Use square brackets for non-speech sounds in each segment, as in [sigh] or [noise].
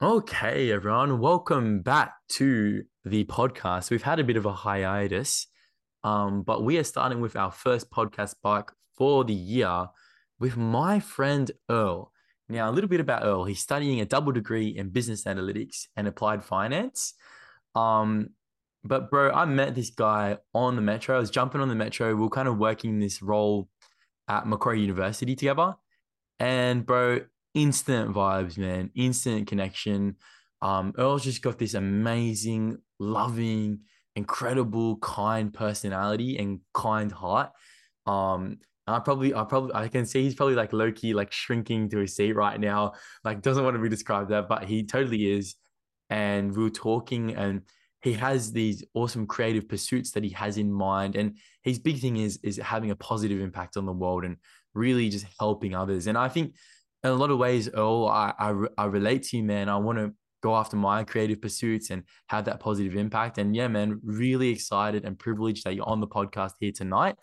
Okay, everyone, welcome back to the podcast. We've had a bit of a hiatus, um, but we are starting with our first podcast back for the year with my friend Earl. Now, a little bit about Earl. He's studying a double degree in business analytics and applied finance. Um, but bro, I met this guy on the metro. I was jumping on the metro. We are kind of working this role at Macquarie University together. And bro, instant vibes, man, instant connection. Um, Earl's just got this amazing, loving, incredible, kind personality and kind heart. Um, I probably, I probably, I can see he's probably like low key, like shrinking to his seat right now. Like doesn't want to be described that, but he totally is. And we were talking, and he has these awesome creative pursuits that he has in mind. And his big thing is is having a positive impact on the world and really just helping others. And I think in a lot of ways, Earl, I, I, I relate to you, man. I want to go after my creative pursuits and have that positive impact. And yeah, man, really excited and privileged that you're on the podcast here tonight.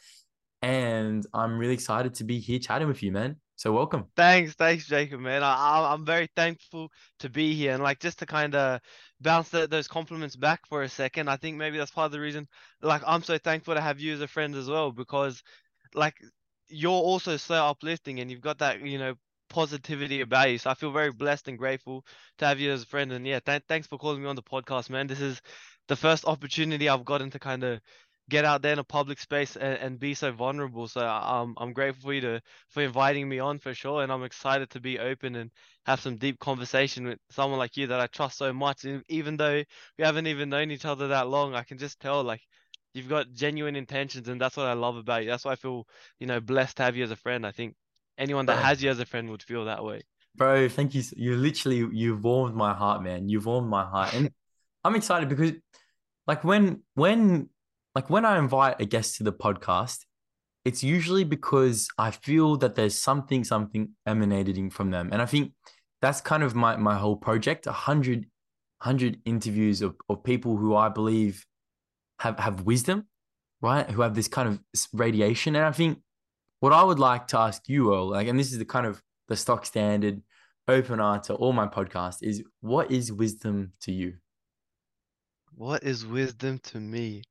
And I'm really excited to be here chatting with you, man. So welcome. Thanks, thanks, Jacob, man. I, I'm very thankful to be here, and like just to kind of bounce the, those compliments back for a second. I think maybe that's part of the reason. Like I'm so thankful to have you as a friend as well, because like you're also so uplifting, and you've got that you know positivity about you. So I feel very blessed and grateful to have you as a friend. And yeah, th- thanks for calling me on the podcast, man. This is the first opportunity I've gotten to kind of get out there in a public space and, and be so vulnerable. So I'm I'm grateful for you to for inviting me on for sure, and I'm excited to be open and have some deep conversation with someone like you that I trust so much. And even though we haven't even known each other that long, I can just tell like you've got genuine intentions, and that's what I love about you. That's why I feel you know blessed to have you as a friend. I think anyone that has you as a friend would feel that way. Bro, thank you. You literally you warmed my heart, man. You warmed my heart, and I'm excited because, like, when when like when I invite a guest to the podcast, it's usually because I feel that there's something something emanating from them, and I think that's kind of my my whole project. A hundred hundred interviews of of people who I believe have have wisdom, right? Who have this kind of radiation, and I think what I would like to ask you all, like, and this is the kind of the stock standard opener to all my podcasts, is what is wisdom to you? What is wisdom to me?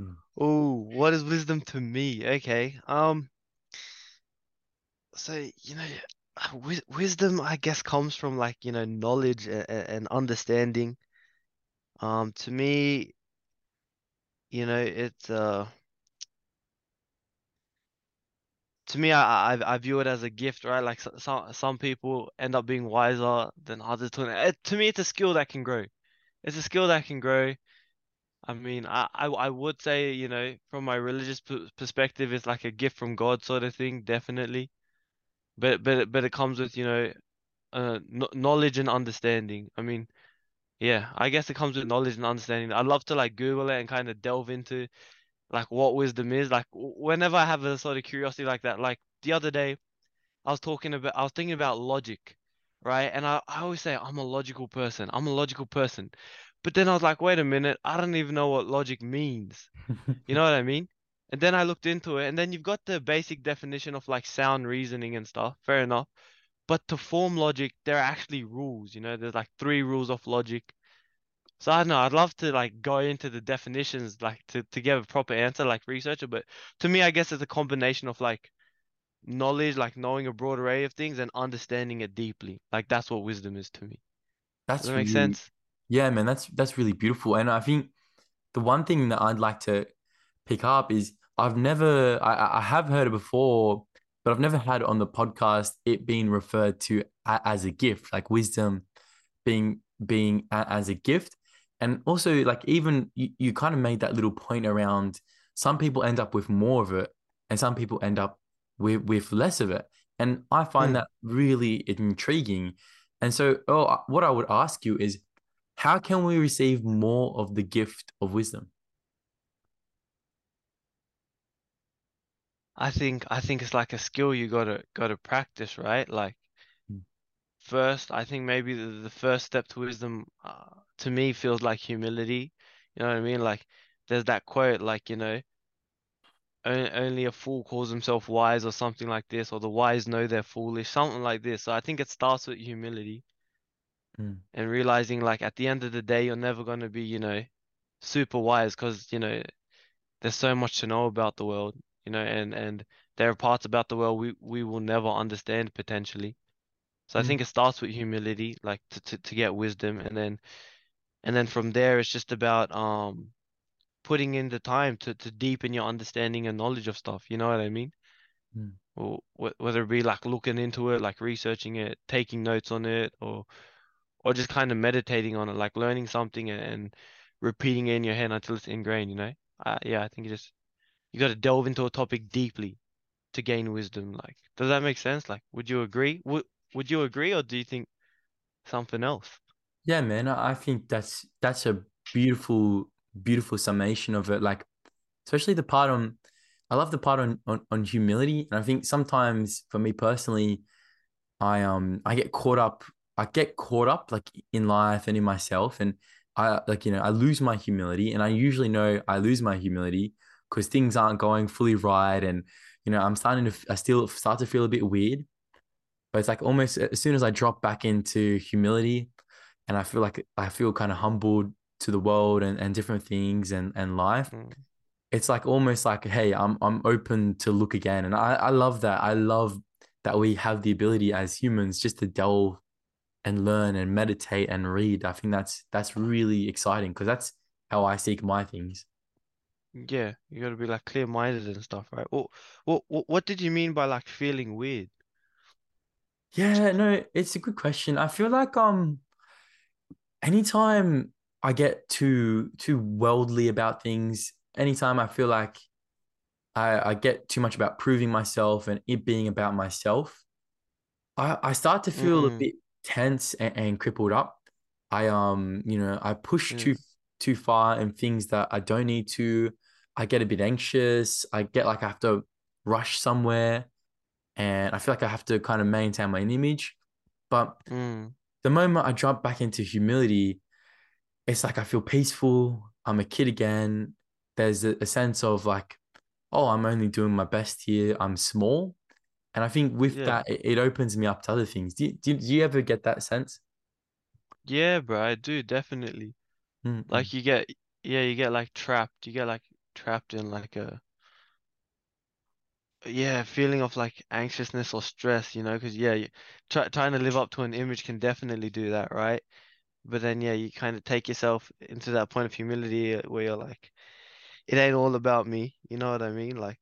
Mm. Oh, what is wisdom to me? Okay. Um. So you know, wisdom, I guess, comes from like you know knowledge and, and understanding. Um, to me, you know, it's uh to me, I, I I view it as a gift, right? Like some some people end up being wiser than others. To it, to me, it's a skill that can grow. It's a skill that can grow. I mean, I, I, I would say, you know, from my religious perspective, it's like a gift from God sort of thing, definitely. But but but it comes with, you know, uh, knowledge and understanding. I mean, yeah, I guess it comes with knowledge and understanding. I'd love to like Google it and kind of delve into like what wisdom is. Like whenever I have a sort of curiosity like that, like the other day, I was talking about, I was thinking about logic, right? And I, I always say I'm a logical person. I'm a logical person. But then I was like, wait a minute, I don't even know what logic means. [laughs] you know what I mean? And then I looked into it, and then you've got the basic definition of like sound reasoning and stuff. Fair enough. But to form logic, there are actually rules. You know, there's like three rules of logic. So I don't know. I'd love to like go into the definitions, like to, to give a proper answer, like researcher. But to me, I guess it's a combination of like knowledge, like knowing a broad array of things and understanding it deeply. Like that's what wisdom is to me. That's Does that really, make sense? Yeah, man. That's that's really beautiful. And I think the one thing that I'd like to pick up is I've never I, I have heard it before, but I've never had on the podcast it being referred to as a gift, like wisdom being being as a gift and also like even you, you kind of made that little point around some people end up with more of it and some people end up with with less of it. And i find mm. that really intriguing. And so oh what i would ask you is how can we receive more of the gift of wisdom? I think i think it's like a skill you gotta gotta practice right? Like first i think maybe the, the first step to wisdom uh, to me feels like humility. You know what I mean? Like there's that quote, like, you know, only a fool calls himself wise or something like this, or the wise know they're foolish, something like this. So I think it starts with humility. Mm. and realizing like at the end of the day you're never going to be, you know, super wise because, you know, there's so much to know about the world, you know, and and there are parts about the world we we will never understand potentially. So I Mm. think it starts with humility, like to, to, to get wisdom, and then and then from there it's just about um putting in the time to to deepen your understanding and knowledge of stuff. You know what I mean? Mm. Or wh- whether it be like looking into it, like researching it, taking notes on it, or or just kind of meditating on it, like learning something and, and repeating it in your head until it's ingrained. You know? Uh, yeah, I think you just you got to delve into a topic deeply to gain wisdom. Like, does that make sense? Like, would you agree? Would would you agree, or do you think something else? Yeah, man, I think that's that's a beautiful, beautiful summation of it. Like, especially the part on, I love the part on on, on humility, and I think sometimes for me personally, I um I get caught up, I get caught up like in life and in myself, and I like you know I lose my humility, and I usually know I lose my humility because things aren't going fully right, and you know I'm starting to I still start to feel a bit weird, but it's like almost as soon as I drop back into humility and I feel like I feel kind of humbled to the world and, and different things and, and life. Mm, It's like almost like, hey, I'm I'm open to look again. And I, I love that. I love that we have the ability as humans just to delve and learn and meditate and read. I think that's that's really exciting because that's how I seek my things. Yeah, you got to be like clear-minded and stuff, right? What what what what did you mean by like feeling weird? Yeah, no, it's a good question. I feel like um anytime I get too too worldly about things, anytime I feel like I, I get too much about proving myself and it being about myself, I, I start to feel a Mm, bit tense and, and crippled up. I um, you know, I push too too far in things that I don't need to. I get a bit anxious. I get like I have to rush somewhere and I feel like I have to kind of maintain my image. But Mm, the moment I jump back into humility, it's like I feel peaceful. I'm a kid again. There's a, a sense of like, oh, I'm only doing my best here. I'm small. And I think with yeah. that, it, it opens me up to other things. Do you, do, you- do you ever get that sense? Yeah, bro, I do definitely. Mm-mm. Like mm. you get yeah, you get like trapped. You get like trapped in like a yeah, feeling of like anxiousness or stress, you know, because yeah, you, try, trying to live up to an image can definitely do that, right? But then yeah, you kind of take yourself into that point of humility uh, where you're like, it ain't all about me, you know what I mean? Like,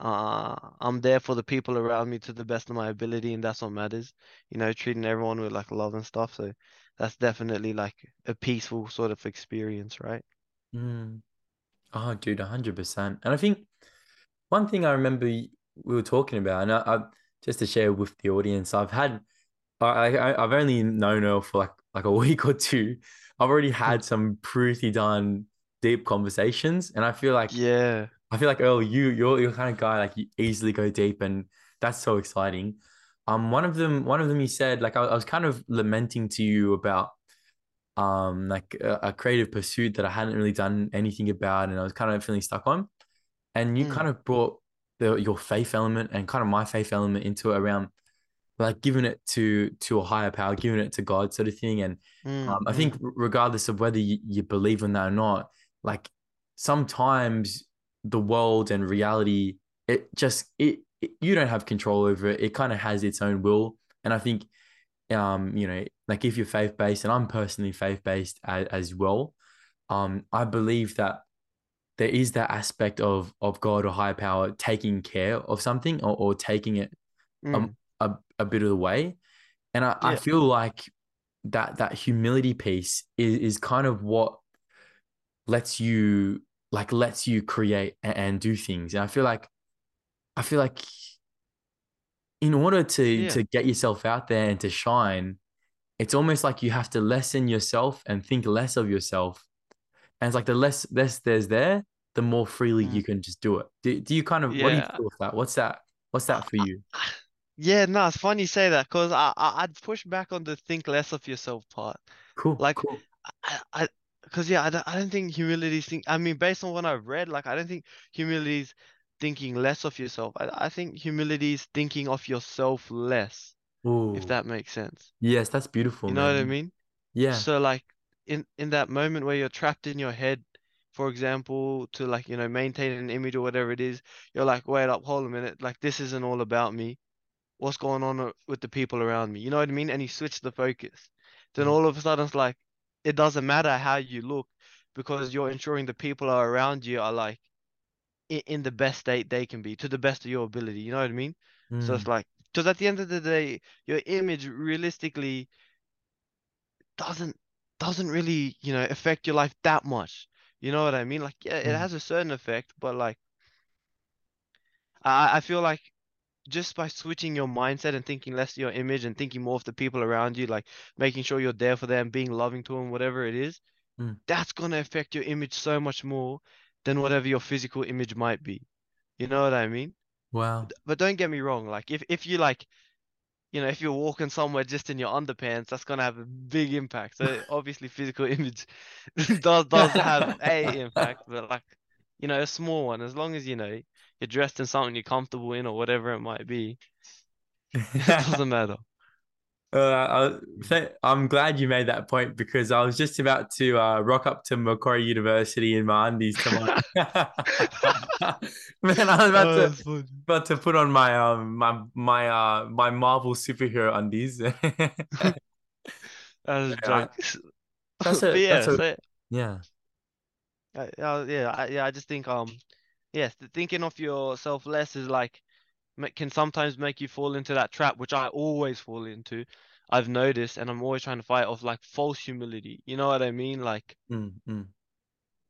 uh, I'm there for the people around me to the best of my ability, and that's what matters. You know, treating everyone with like love and stuff. So that's definitely like a peaceful sort of experience, right? Mm. Oh, dude, 100%. And I think one thing I remember we were talking about, and I, I just to share with the audience, I've had, I, I, I've only known her for like like a [laughs] week or two. I've already had some pretty darn deep conversations, and I feel like Yeah. I feel like, oh, you you're you're kind of guy like you easily go deep, and that's so exciting. Um, one of them, one of them, you said like I, I was kind of lamenting to you about um like a, a creative pursuit that I hadn't really done anything about, and I was kind of feeling stuck on. And you Mm, kind of brought the your faith element and kind of my faith element into it around like giving it to to a higher power, giving it to God, sort of thing. And mm, um, I think mm. regardless of whether you, you believe in that or not, like sometimes the world and reality, it just it, it you don't have control over it. It kind of has its own will. And I think um, you know, like if you're faith based, and I'm personally faith based as, as well, um, I believe that there is that aspect of of God or higher power taking care of something or, or taking it um, Mm, a, a bit of the way. And I, I feel like that that humility piece is, is kind of what lets you like lets you create and, and do things. And I feel like I feel like in order to yeah, to get yourself out there and to shine, it's almost like you have to lessen yourself and think less of yourself. And it's like the less less there's there, the more freely mm, you can just do it. Do, do you kind of what do you feel with that? What's that? What's that for you? Yeah, no, it's funny you say that because I, I I'd push back on the think less of yourself part. Cool, Like, cool. I, I, because yeah, I don't, I don't think humility think. I mean, based on what I've read, like, I don't think humility is thinking less of yourself. I, I think humility is thinking of yourself less. if that makes sense. Yes, that's beautiful, You know what I mean? Yeah. So like in in that moment where you're trapped in your head, for example, to like, you know, maintain an image or whatever it is, you're like, wait up, hold a minute, like this isn't all about me. What's going on uh, with the people around me? You know what I mean? And you switch the focus. Then Mm, all of a sudden it's like it doesn't matter how you look because you're ensuring the people are around you are like in, in the best state they can be to the best of your ability. You know what I mean? So it's mm, like because at the end of the day, your image realistically doesn't doesn't really, you know, affect your life that much. You know what I mean? Like, yeah, it mm, has a certain effect, but like, I I feel like just by switching your mindset and thinking less of your image and thinking more of the people around you, like making sure you're there for them, being loving to them, whatever it is, mm. that's gonna affect your image so much more than whatever your physical image might be. You know what I mean? Wow. But don't get me wrong, like if if you like you know, if you're walking somewhere just in your underpants, that's gonna have a big impact. So [laughs] obviously, physical [laughs] image does does have a impact, but like, you know, a small one. As long as you know you're dressed in something you're comfortable in or whatever it might be, [laughs] it doesn't matter. Uh, I, I'm glad you made that point because I was just about to uh, rock up to Macquarie University in my undies tomorrow. [laughs] [laughs] Man, I was about Oh, to that's about to put on my um my my uh my Marvel superhero undies. [laughs] That was joke. that's But a yeah, that's a so yeah. uh, uh, yeah, I, yeah, I just think um, yes, the thinking of yourself less is like ma- can sometimes make you fall into that trap, which I always fall into. I've noticed, and I'm always trying to fight off like false humility. You know what I mean? Like, Mm, mm,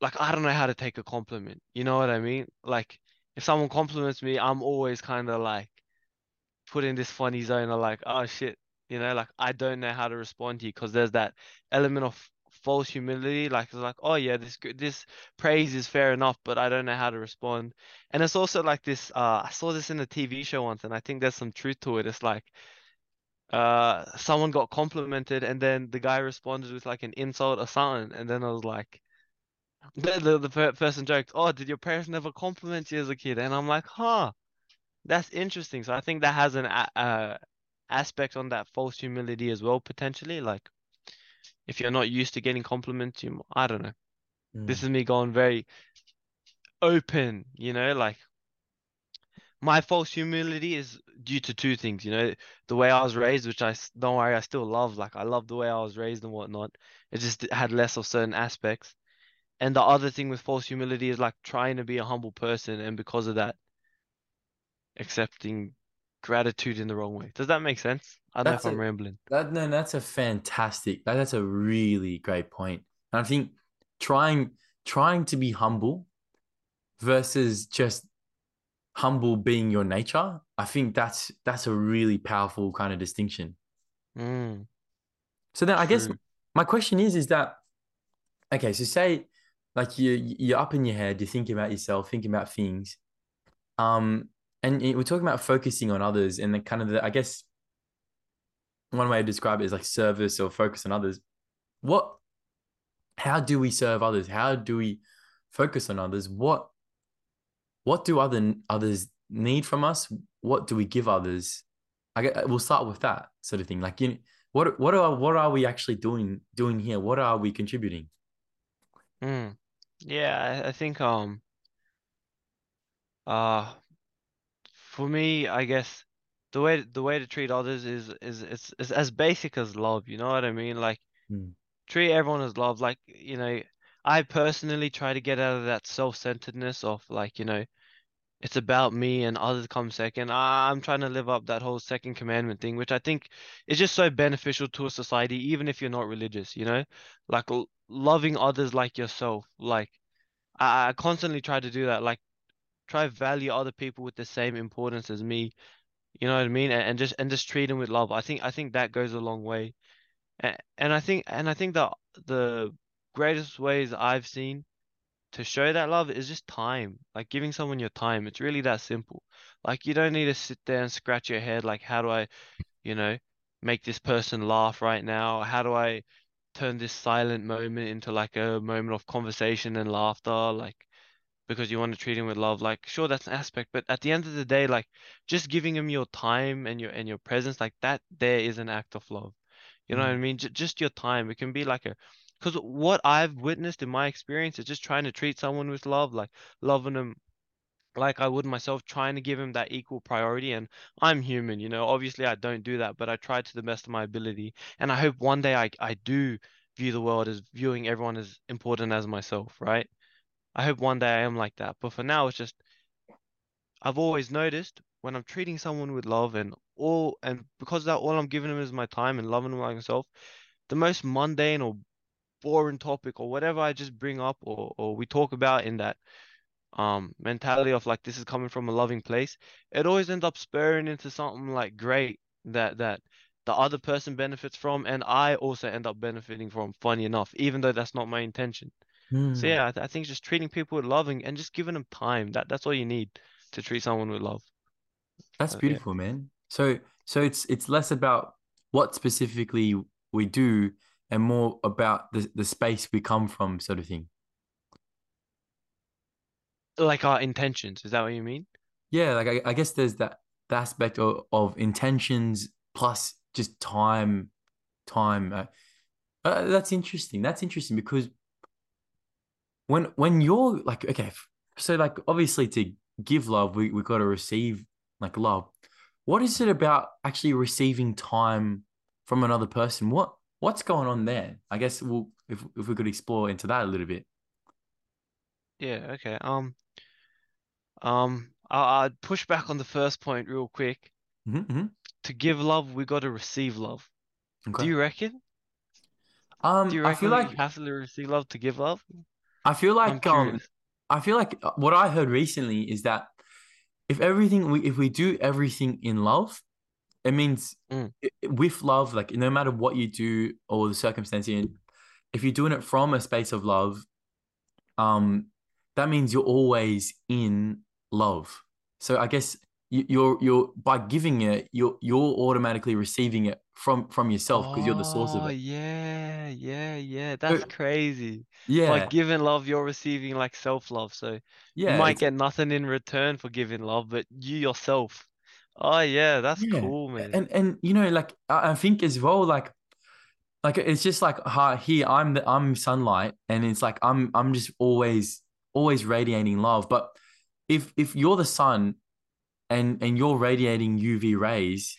like I don't know how to take a compliment. You know what I mean? Like, if someone compliments me, I'm always kind of like put in this funny zone of like, oh shit, you know, like I don't know how to respond to you because there's that element of false humility. Like, it's like, oh yeah, this this praise is fair enough, but I don't know how to respond. And it's also like this. Uh, I saw this in a TV show once, and I think there's some truth to it. It's like uh someone got complimented and then the guy responded with like an insult or something and then I was like the the, the person joked oh did your parents never compliment you as a kid and I'm like huh that's interesting so I think that has an uh aspect on that false humility as well potentially like if you're not used to getting compliments you I don't know this mm. is me going very open you know like my false humility is due to two things, you know, the way I was raised, which I don't worry, I still love. Like I love the way I was raised and whatnot. It just had less of certain aspects. And the other thing with false humility is like trying to be a humble person, and because of that, accepting gratitude in the wrong way. Does that make sense? I don't know if That's I'm rambling. that no, that's a fantastic. That, that's a really great point. And I think trying trying to be humble versus just humble being your nature, I think that's that's a really powerful kind of distinction. Mm, So then I guess my question is is that okay, so say like you you're up in your head, you're thinking about yourself, thinking about things. Um and we're talking about focusing on others and the kind of the I guess one way to describe it is like service or focus on others. What how do we serve others? How do we focus on others? What what do other others need from us? What do we give others? I get, we'll start with that sort of thing. Like, you, what what are what are we actually doing doing here? What are we contributing? Mm. Yeah, I think um uh for me, I guess the way the way to treat others is is it's, it's as basic as love. You know what I mean? Like Mm, treat everyone as love. Like, you know, I personally try to get out of that self-centeredness of like, you know, it's about me and others come second. I'm trying to live up that whole second commandment thing, which I think is just so beneficial to a society, even if you're not religious, you know? Like l loving others like yourself. Like I, I constantly try to do that. Like try value other people with the same importance as me. You know what I mean? And, and just and just treat them with love. I think I think that goes a long way. And, and I think and I think that the greatest ways I've seen to show that love is just time. Like giving someone your time. It's really that simple. Like you don't need to sit there and scratch your head like how do I, you know, make this person laugh right now? How do I turn this silent moment into like a moment of conversation and laughter? Like because you want to treat him with love. Like, sure, that's an aspect, but at the end of the day, like just giving him your time and your and your presence, like that, there is an act of love. You know what I Mm. mean? J- just your time. It can be like a, because what I've witnessed in my experience is just trying to treat someone with love, like loving them like I would myself, trying to give him that equal priority. And I'm human, you know, obviously I don't do that, but I try to the best of my ability. And I hope one day I, I do view the world as viewing everyone as important as myself, right? I hope one day I am like that. But for now, it's just, I've always noticed when I'm treating someone with love and all, and because that all I'm giving them is my time and loving them like myself, the most mundane or boring topic or whatever I just bring up or, or we talk about in that um mentality of like this is coming from a loving place, it always ends up spurring into something like great that that the other person benefits from and I also end up benefiting from, funny enough, even though that's not my intention. So Mm. yeah, I, I think just treating people with love and and just giving them time. That that's all you need to treat someone with love. That's Uh, yeah. beautiful, man. So so it's it's less about what specifically we do and more about the the space we come from, sort of thing. Like our intentions, is that what you mean? Yeah, like I, I guess there's that the aspect of, of intentions plus just time, time. Uh, uh, that's interesting. That's interesting because when when you're like okay, so like obviously to give love, we we got to receive like love. What is it about actually receiving time from another person? What what's going on there? I guess we'll if if we could explore into that a little bit. Yeah, okay. Um, um, I I'd push back on the first point real quick. hmm hmm To give love, we got to receive love. Do you reckon? um Do you I feel reckon you like have to receive love to give love? I feel like um. I feel like uh, what I heard recently is that if everything we if we do everything in love, it means Mm. with love, like no matter what you do or the circumstance you're in, if you're doing it from a space of love, um, that means you're always in love. So I guess you're you're by giving it, you're you're automatically receiving it from from yourself because you're the source of Oh, it. yeah, yeah, yeah. That's So crazy. By yeah, giving love, you're receiving like self-love. So you yeah, might get nothing in return for giving love, but you yourself. Oh, yeah, that's yeah, cool, man. and and you know like I, think as well like like it's just like here I'm the I'm sunlight and it's like I'm I'm just always always radiating love but if if you're the sun and and you're radiating UV rays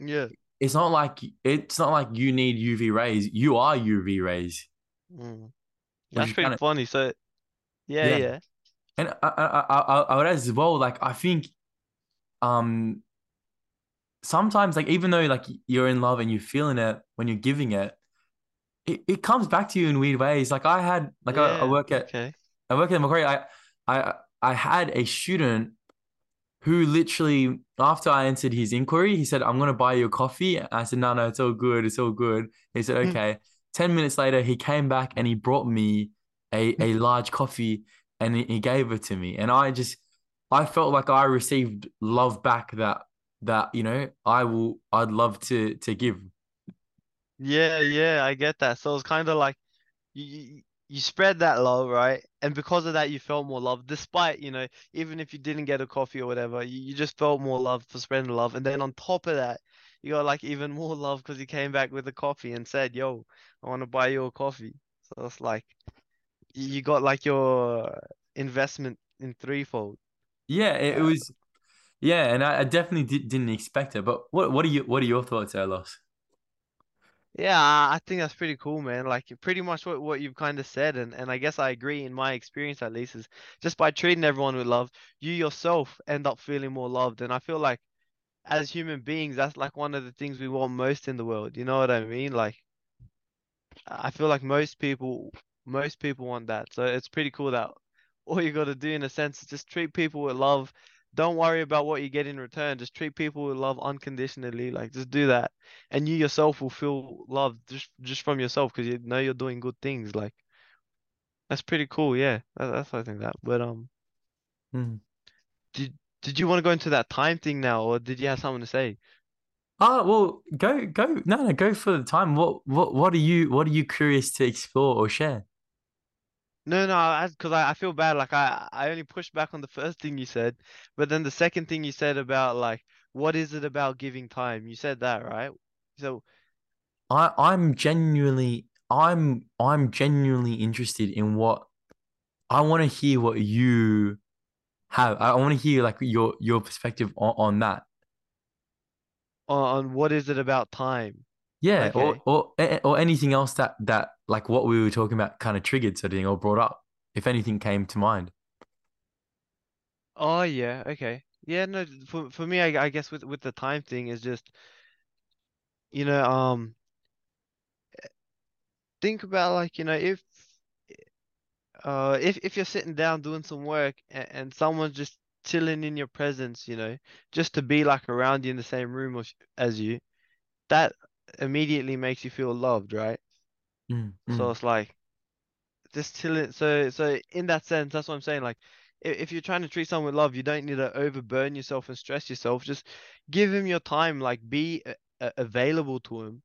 Yeah. it's not like it's not like you need UV rays you are UV rays Mm. That's pretty kind of funny. So, yeah, yeah yeah. and I I I, I I would as well like I think um sometimes like even though like you're in love and you're feeling it when you're giving it it, it comes back to you in weird ways like I had like I, I work at okay. I work at Macquarie. I, I, I had a student who literally, after I answered his inquiry, he said, "I'm gonna buy you a coffee." I said, "No, no, it's all good. It's all good." He said, mm. "Okay." Ten minutes later, he came back and he brought me a a mm. large coffee and he, he gave it to me, and I just, I felt like I received love back that that you know I will I'd love to to give. Yeah, yeah, I get that. So it's kind of like you, you you spread that love, right? And because of that, you felt more love, despite, you know, even if you didn't get a coffee or whatever, you, you just felt more love for spreading the love. And then on top of that, you got like even more [laughs] love because he came back with a coffee and said, "Yo, I want to buy you a coffee." So it's like you you got like your investment in threefold. Yeah, it, was. Yeah, and I, I definitely did, didn't expect it. But what what are you what are your thoughts, Elos? Yeah, I think that's pretty cool, man. Like pretty much what, what you've kind of said, and, and I guess I agree in my experience at least, is just by treating everyone with love, you yourself end up feeling more loved. And I feel like as human beings, that's like one of the things we want most in the world. You know what I mean? Like I feel like most people most people want that. So it's pretty cool that all you gotta do in a sense is just treat people with love. Don't worry about what you get in return. Just treat people with love unconditionally. Like just do that. And you yourself will feel loved just just from yourself because you know you're doing good things. Like that's pretty cool, yeah. That, that's I think that. But um Hmm. did did you want to go into that time thing now or did you have something to say? Oh well, go go no no go for the time. What what what are you what are you curious to explore or share? No, no, because I, I feel bad. Like I, I only pushed back on the first thing you said, but then the second thing you said about like, what is it about giving time? You said that, right? So, I I'm genuinely I'm I'm genuinely interested in what I want to hear what you have. I want to hear like your your perspective on, on that. on what is it about time? Yeah, or Okay. or a- or anything else that that like what we were talking about kind of triggered something or brought up, if anything came to mind. Oh yeah, okay. Yeah, no, for for me, I, I guess with with the time thing is just, you know, um, think about like, you know, if uh if if you're sitting down doing some work and, and someone's just chilling in your presence, you know, just to be like around you in the same room as you, that immediately makes you feel loved, right? Mm, So mm. it's like just chilling. So so in that sense, that's what I'm saying. Like if, if you're trying to treat someone with love, you don't need to overburn yourself and stress yourself. Just give him your time. Like be a, a- available to him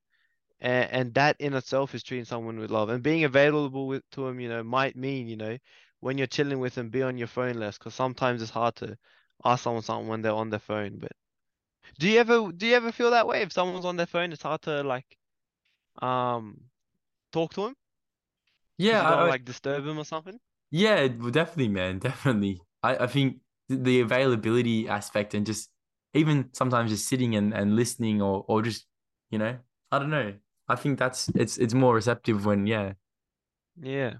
and, and that in itself is treating someone with love. And being available with, to them, you know, might mean, you know, when you're chilling with them, be on your phone less, because sometimes it's hard to ask someone something when they're on their phone. But do you ever do you ever feel that way? If someone's on their phone, it's hard to like um talk to them Yeah, you don't want I, to I, like disturb them or something. yeah, well, definitely, man, [laughs] definitely. I, I think the availability aspect and just even sometimes just sitting and, and listening or or just you know I don't know. I think that's it's it's more receptive when yeah. Yeah.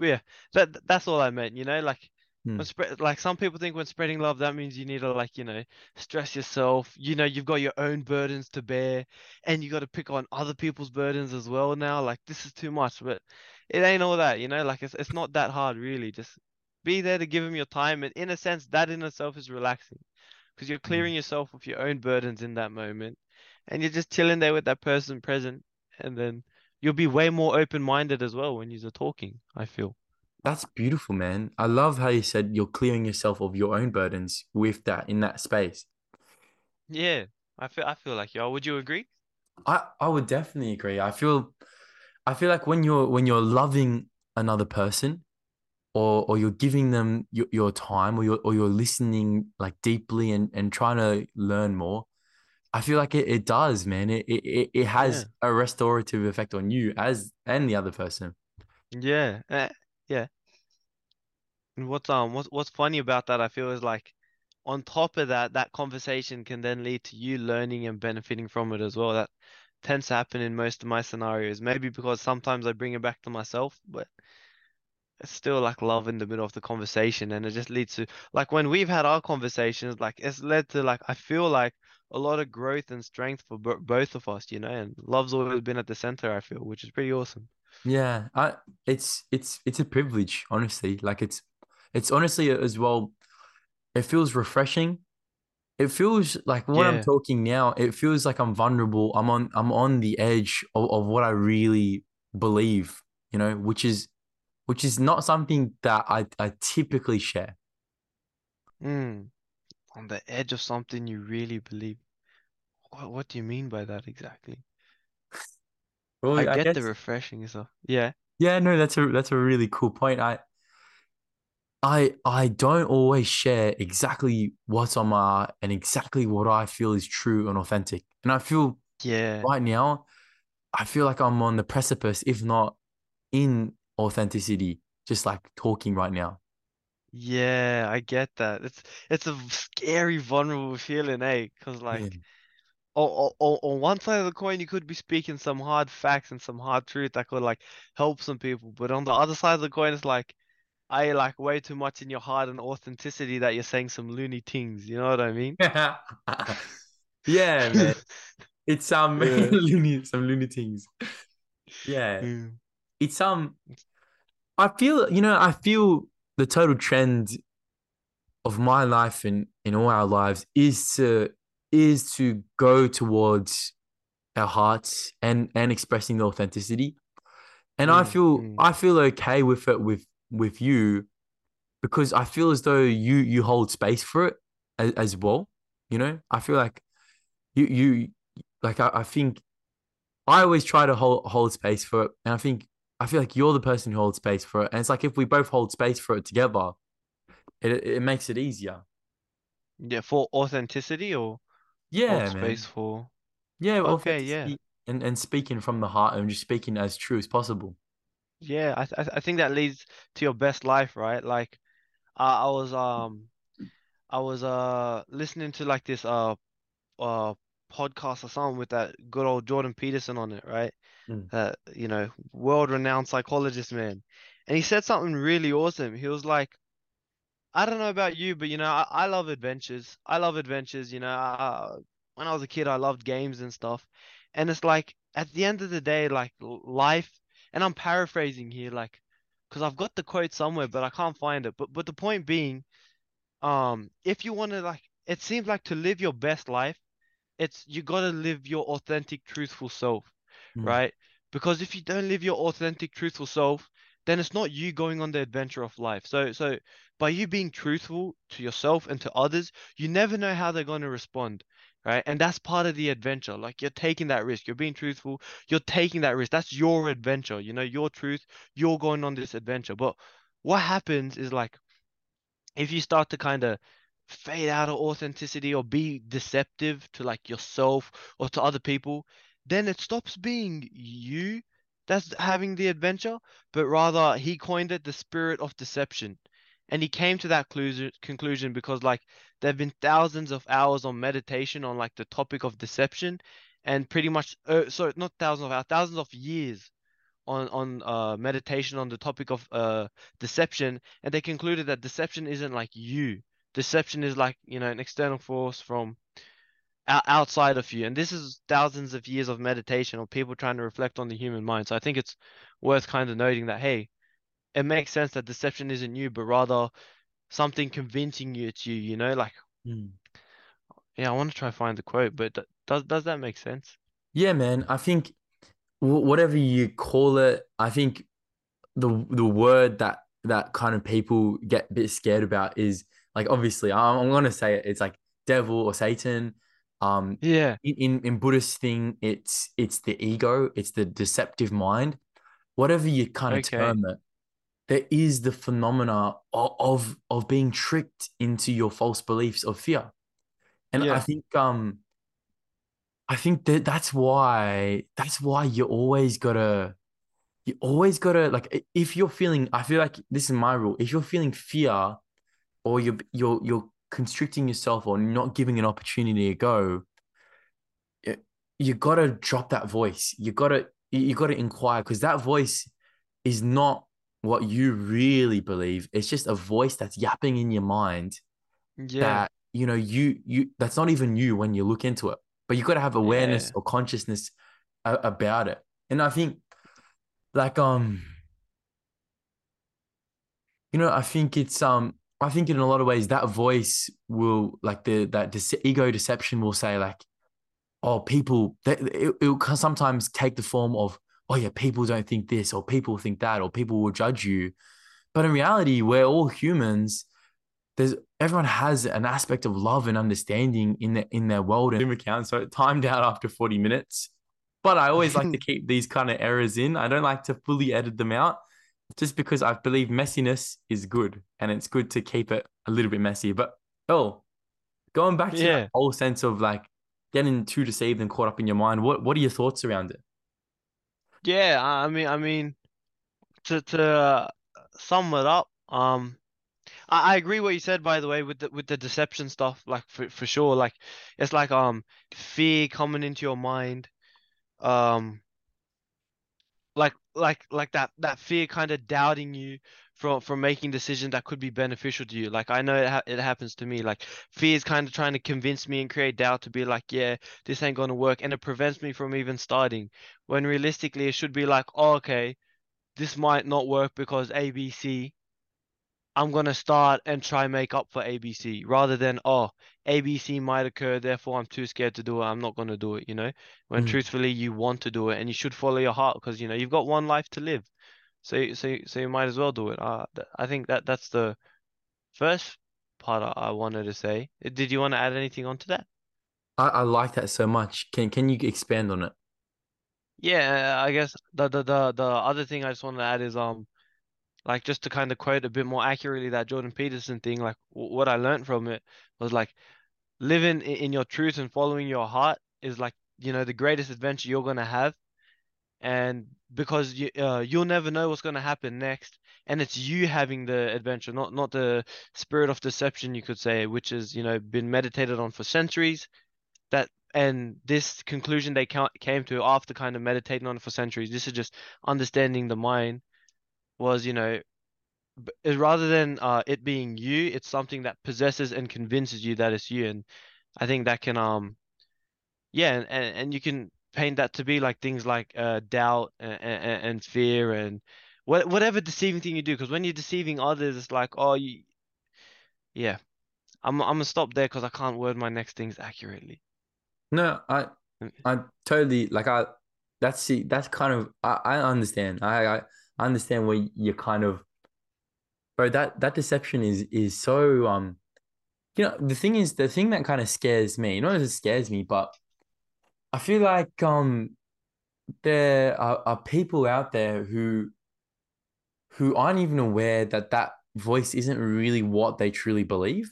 Yeah, that that's all I meant, you know, like Hmm. spread like some people think when spreading love that means you need to like, you know, stress yourself. You know, you've got your own burdens to bear and you got to pick on other people's burdens as well now. Like this is too much, but it ain't all that, you know, like it's it's not that hard really. Just be there to give them your time and in a sense that in itself is relaxing because you're Hmm. clearing yourself of your own burdens in that moment and you're just chilling there with that person present and then you'll be way more open-minded as well when you're talking, I feel. That's beautiful, man. I love how you said you're clearing yourself of your own burdens with that in that space. Yeah, I feel I feel like y'all. Would you agree? I I would definitely agree. I feel I feel like when you're when you're loving another person or or you're giving them your, your time or you're or you're listening like deeply and and trying to learn more, I feel like it, it does, man. It, it it it Yeah, has a restorative effect on you as and the other person. yeah, yeah. And what's um what's what's funny about that? I feel is like on top of that, that conversation can then lead to you learning and benefiting from it as well. That tends to happen in most of my scenarios. Maybe because sometimes I bring it back to myself, but it's still like love in the middle of the conversation, and it just leads to like when we've had our conversations, like it's led to like I feel like a lot of growth and strength for bo both of us, you know. And love's always been at the center, I feel, which is pretty awesome. Yeah, I it's it's it's a privilege, honestly. Like it's it's honestly as well, it feels refreshing. It feels like when I'm talking now, it feels like I'm vulnerable. I'm on I'm on the edge of, of what I really believe, you know, which is which is not something that I, I typically share. Mm. On the edge of something you really believe. What what do you mean by that exactly? Well, I I get the refreshing stuff. Yeah. yeah, no, that's a that's a really cool point. I I I don't always share exactly what's on my heart and exactly what I feel is true and authentic. And I feel Yeah. right now, I feel like I'm on the precipice, if not in authenticity, just like talking right now. Yeah, I get that. It's it's a scary, vulnerable feeling, eh? Because Yeah. On, on, on one side of the coin, you could be speaking some hard facts and some hard truth that could like help some people, but on the other side of the coin, it's like I like way too much in your heart and authenticity that you're saying some loony things. You know what I mean? [laughs] Yeah, man. [laughs] It's um Yeah. [laughs] loony, some Looney Tunes. Yeah. Mm. It's um I feel, you know, I feel the total trend of my life and in all our lives is to is to go towards our hearts and and expressing the authenticity. And I Mm. feel Mm. I feel okay with it with with you because I feel as though you you hold space for it as, as well. You know, I feel like you you like I, I think I always try to hold hold space for it, and I think I feel like you're the person who holds space for it. And it's like if we both hold space for it together, it it makes it easier. Yeah, for authenticity or Yeah, space man. for. Yeah, Okay, yeah. authenticity and, and speaking from the heart and just speaking as true as possible. Yeah, I th I think that leads to your best life, right? Like I, I was um I was uh listening to like this uh uh podcast or something with that good old Jordan Peterson on it, right? Mm, That you know, world-renowned psychologist man. And he said something really awesome. He was like, I don't know about you, but you know, I, I love adventures. I love adventures, you know. I, when I was a kid, I loved games and stuff. And it's like at the end of the day, like life, and I'm paraphrasing here, like, because I've got the quote somewhere, but I can't find it. But but the point being, um, if you want to like, it seems like to live your best life it's you gotta live your authentic, truthful self, mm, right? Because if you don't live your authentic, truthful self, then it's not you going on the adventure of life. So, so by you being truthful to yourself and to others, you never know how they're going to respond, right? And that's part of the adventure. Like you're taking that risk. You're being truthful. You're taking that risk. That's your adventure. You know, your truth. You're going on this adventure. But what happens is like if you start to kind of fade out of authenticity or be deceptive to like yourself or to other people, then it stops being you that's having the adventure, but rather he coined it the spirit of deception. And he came to that conclusion because like there have been thousands of hours on meditation on like the topic of deception and pretty much uh, so not thousands of hours, thousands of years on on uh meditation on the topic of uh deception and they concluded that deception isn't like you deception is like you know an external force from outside of you and this is thousands of years of meditation or people trying to reflect on the human mind so i think it's worth kind of noting that hey it makes sense that deception isn't you but rather something convincing you it's you you know like mm. yeah i want to try to find the quote but does does that make sense Yeah, man. I think wh- whatever you call it, I think the the word that that kind of people get a bit scared about is like obviously I'm, I'm gonna say it, it's like devil or Satan. Um, yeah in, in Buddhist thing, it's it's the ego, it's the deceptive mind. Whatever you kind of okay term it, there is the phenomena of of, of being tricked into your false beliefs of fear. And I think um I think that that's why that's why you always gotta you always gotta like if you're feeling I feel like this is my rule. If you're feeling fear or you're you're you're constricting yourself or not giving an opportunity to go, you, you gotta drop that voice. You gotta you gotta inquire because that voice is not what you really believe. It's just a voice that's yapping in your mind yeah that you know you you that's not even you when you look into it. But you gotta have awareness yeah or consciousness a- about it. And I think like um you know I think it's um I think in a lot of ways that voice will like the that dece- ego deception will say like oh people that it, it will sometimes take the form of oh yeah people don't think this or people think that or people will judge you. But in reality we're all humans. There's everyone has an aspect of love and understanding in their in their world and account so it timed out after 40 minutes. But i always like to [laughs] keep these kind of errors in. I don't like to fully edit them out just because i believe messiness is good and it's good to keep it a little bit messy. But oh going back to that yeah. whole sense of like getting too deceived and caught up in your mind what what are your thoughts around it? Yeah, I I mean, I mean, to to uh, sum it up, um, I, I agree what you said by the way with the with the deception stuff, like for for sure, like it's like um fear coming into your mind, um, like like like that that fear kind of doubting you from from making decisions that could be beneficial to you. Like I know it ha it happens to me. Like fear is kind of trying to convince me and create doubt to be like, yeah, this ain't gonna work, and it prevents me from even starting. When realistically, it should be like, oh, okay this might not work because ABC. I'm gonna start and try make up for ABC rather than oh ABC might occur, therefore I'm too scared to do it. I'm not gonna do it, you know? When Mm. truthfully you want to do it and you should follow your heart because you know you've got one life to live. So so so you might as well do it. Uh, th- I think that that's the first part I, I wanted to say. Uh, Did you want to add anything onto that? I, I like that so much can can you expand on it Yeah, I guess the the the the other thing I just want to add is um like just to kind of quote a bit more accurately that Jordan Peterson thing, like w what I learned from it was like living in your truth and following your heart is like, you know, the greatest adventure you're gonna have. And because you uh, you'll never know what's gonna happen next, and it's you having the adventure, not not the spirit of deception, you could say, which is, you know, been meditated on for centuries. That and this conclusion they came to after kind of meditating on it for centuries. This is just understanding the mind was, you know, b- rather than uh, it being you, it's something that possesses and convinces you that it's you. And I think that can um yeah, and, and, and you can paint that to be like things like uh doubt and, and, and fear and what whatever deceiving thing you do. Because when you're deceiving others, it's like oh you yeah. I'm I'm gonna stop there because I can't word my next things accurately. No, I Mm, I totally like I that's see that's kind of I, I understand. I, I I understand where you're kind of bro that that deception is is so um you know the thing is the thing that kind of scares me, not as it scares me, but I feel like um there are, are people out there who who aren't even aware that that voice isn't really what they truly believe.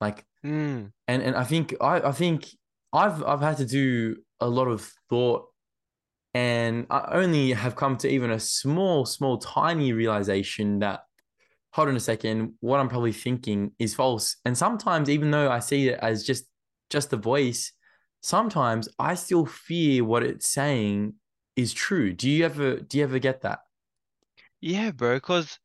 Like Mm, and and I think I I think I've I've had to do a lot of thought and I only have come to even a small small tiny realization that hold on a second what I'm probably thinking is false and sometimes even though I see it as just just the voice sometimes I still fear what it's saying is true do you ever do you ever get that yeah, bro. Because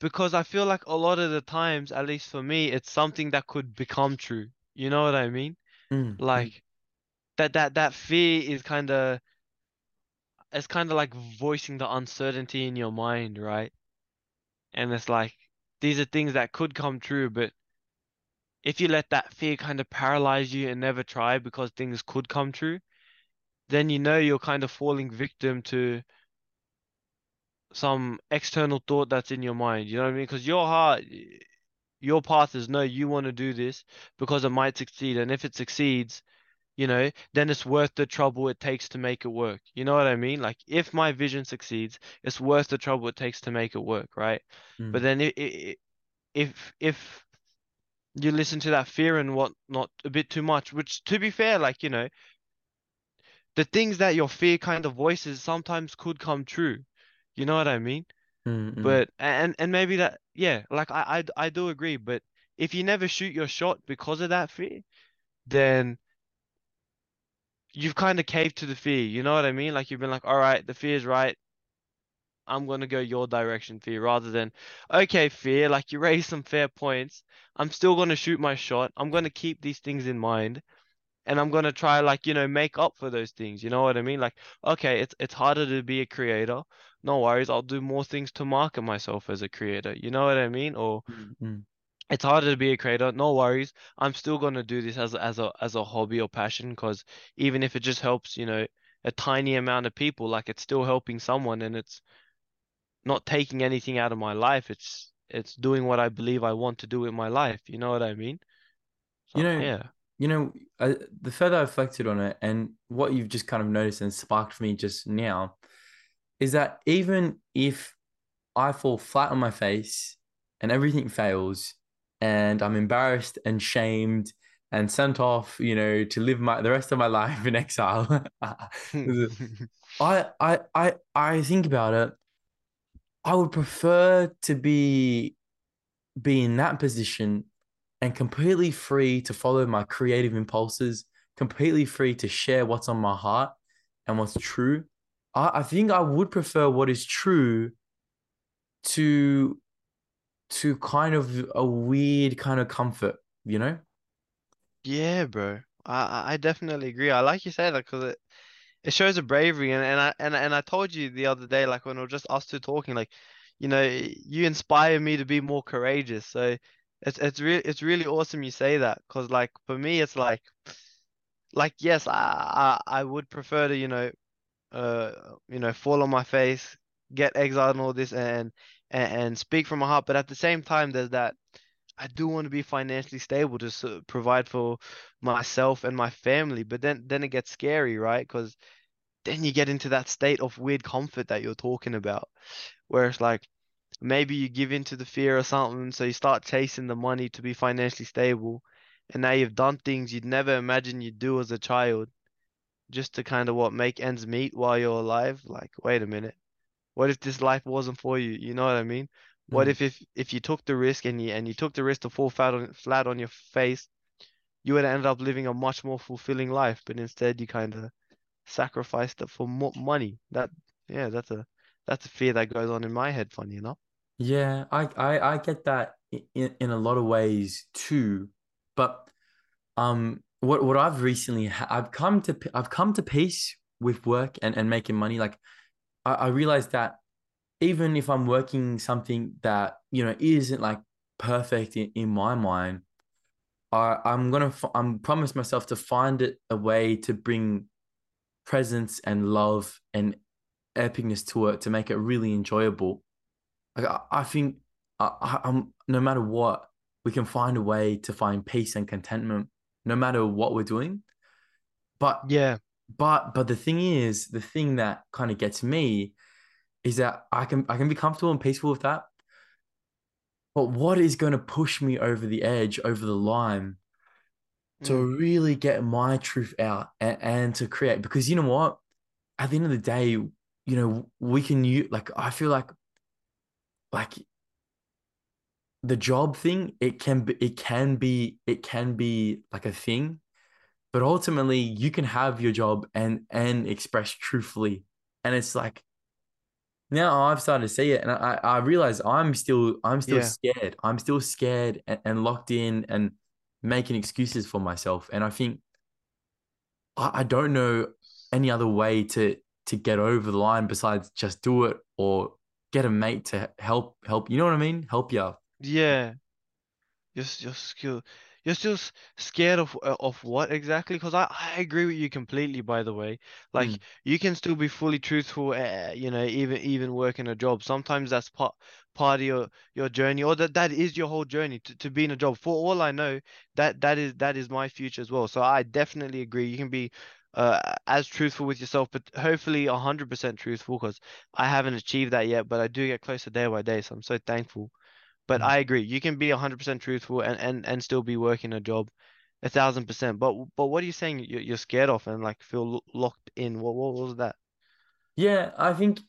because I feel like a lot of the times, at least for me, it's something that could become true. You know what I mean? Mm, mm, Like that that that fear is kind of it's kind of like voicing the uncertainty in your mind, right? And it's like these are things that could come true, but if you let that fear kind of paralyze you and never try because things could come true, then you know you're kind of falling victim to some external thought that's in your mind. You know what I mean? Because your heart, your path is no, you want to do this because it might succeed. And if it succeeds, you know, then it's worth the trouble it takes to make it work. You know what I mean? Like if my vision succeeds, it's worth the trouble it takes to make it work, right? But mm, then i- i- if if you listen to that fear and whatnot a bit too much, which to be fair, like, you know, the things that your fear kind of voices sometimes could come true. You know what I mean? mm, mm, But and and maybe that yeah, like I I I do agree, but if you never shoot your shot because of that fear, then you've kind of caved to the fear. You know what I mean? Like you've been like, all right, the fear is right. I'm gonna go your direction, fear, rather than, okay, fear, like you raised some fair points. I'm still gonna shoot my shot. I'm gonna keep these things in mind, and I'm gonna try like, you know, make up for those things. You know what I mean? Like, okay, it's it's harder to be a creator. No worries, I'll do more things to market myself as a creator. You know what I mean? Or mm, mm. It's harder to be a creator. No worries. I'm still gonna do this as a, as a as a hobby or passion because even if it just helps, you know, a tiny amount of people, like it's still helping someone and it's not taking anything out of my life. It's it's doing what I believe I want to do in my life. You know what I mean? you know yeah. you know uh, the further I reflected on it and what you've just kind of noticed and sparked for me just now is that even if I fall flat on my face and everything fails and I'm embarrassed and shamed and sent off, you know, to live my the rest of my [laughs] life in exile. I I I I think about it. I would prefer to be be in that position and completely free to follow my creative impulses, completely free to share what's on my heart and what's true. I, I think I would prefer what is true to to kind of a weird kind of comfort, you know? Yeah, bro. I I definitely agree. I like you said that because it, it shows a bravery and, and I and and I told you the other day, like when was just us two talking, like, you know, you inspire me to be more courageous. So it's it's really it's really awesome you say that because like for me it's like like yes, I, I I would prefer to, you know, uh you know, fall on my face, get exiled and all this and and, and speak from my heart, but at the same time there's that I do want to be financially stable to sort of provide for myself and my family, but then then it gets scary, right? Because then you get into that state of weird comfort that you're talking about, where it's like maybe you give into the fear or something, so you start chasing the money to be financially stable, and now you've done things you'd never imagine you'd do as a child, just to kind of what make ends meet while you're alive. Like, wait a minute, what if this life wasn't for you? You know what I mean? What Mm. if if if you took the risk and you and you took the risk to fall flat on flat on your face, you would end up living a much more fulfilling life, but instead you kind of sacrificed it for more money. That yeah, that's a that's a fear that goes on in my head, funny enough. Yeah, I, I I get that in, in a lot of ways too, but um, what what I've recently I've come to I've come to peace with work and and making money. Like I, I realized that even if I'm working something that you know isn't like perfect in, in my mind, I I'm gonna I'm promise myself to find it a way to bring presence and love and epicness to it to make it really enjoyable. Like I, I think I, I'm no matter what, we can find a way to find peace and contentment, no matter what we're doing. But Yeah, but but the thing is, the thing that kind of gets me is that I can I can be comfortable and peaceful with that. But what is going to push me over the edge, over the line, to mm, really get my truth out and, and to create? Because you know what? At the end of the day, you know, we can use like I feel like like the job thing, it can be it can be it can be like a thing, but ultimately you can have your job and and express truthfully. And it's like now I've started to see it and I, I realize I'm still I'm still yeah, scared. I'm still scared and, and locked in and making excuses for myself. And I think I, I don't know any other way to to get over the line besides just do it or get a mate to help help. You know what I mean? Help you. yeah. You're s- you're you're still scared of uh, of what exactly? Because I I agree with you completely. By the way, like Mm, you can still be fully truthful. Uh, you know, even even working a job. Sometimes that's part part of your your journey, or that that is your whole journey to to be in a job. For all I know, that that is that is my future as well. So I definitely agree. You can be uh as truthful with yourself, but hopefully a hundred percent truthful. Because I haven't achieved that yet, but I do get closer day by day. So I'm so thankful. But mm. I agree. You can be 100% truthful and, and, and still be working a job a thousand percent. But but what are you saying you're, you're scared of and like feel locked in? What what was that? Yeah, I think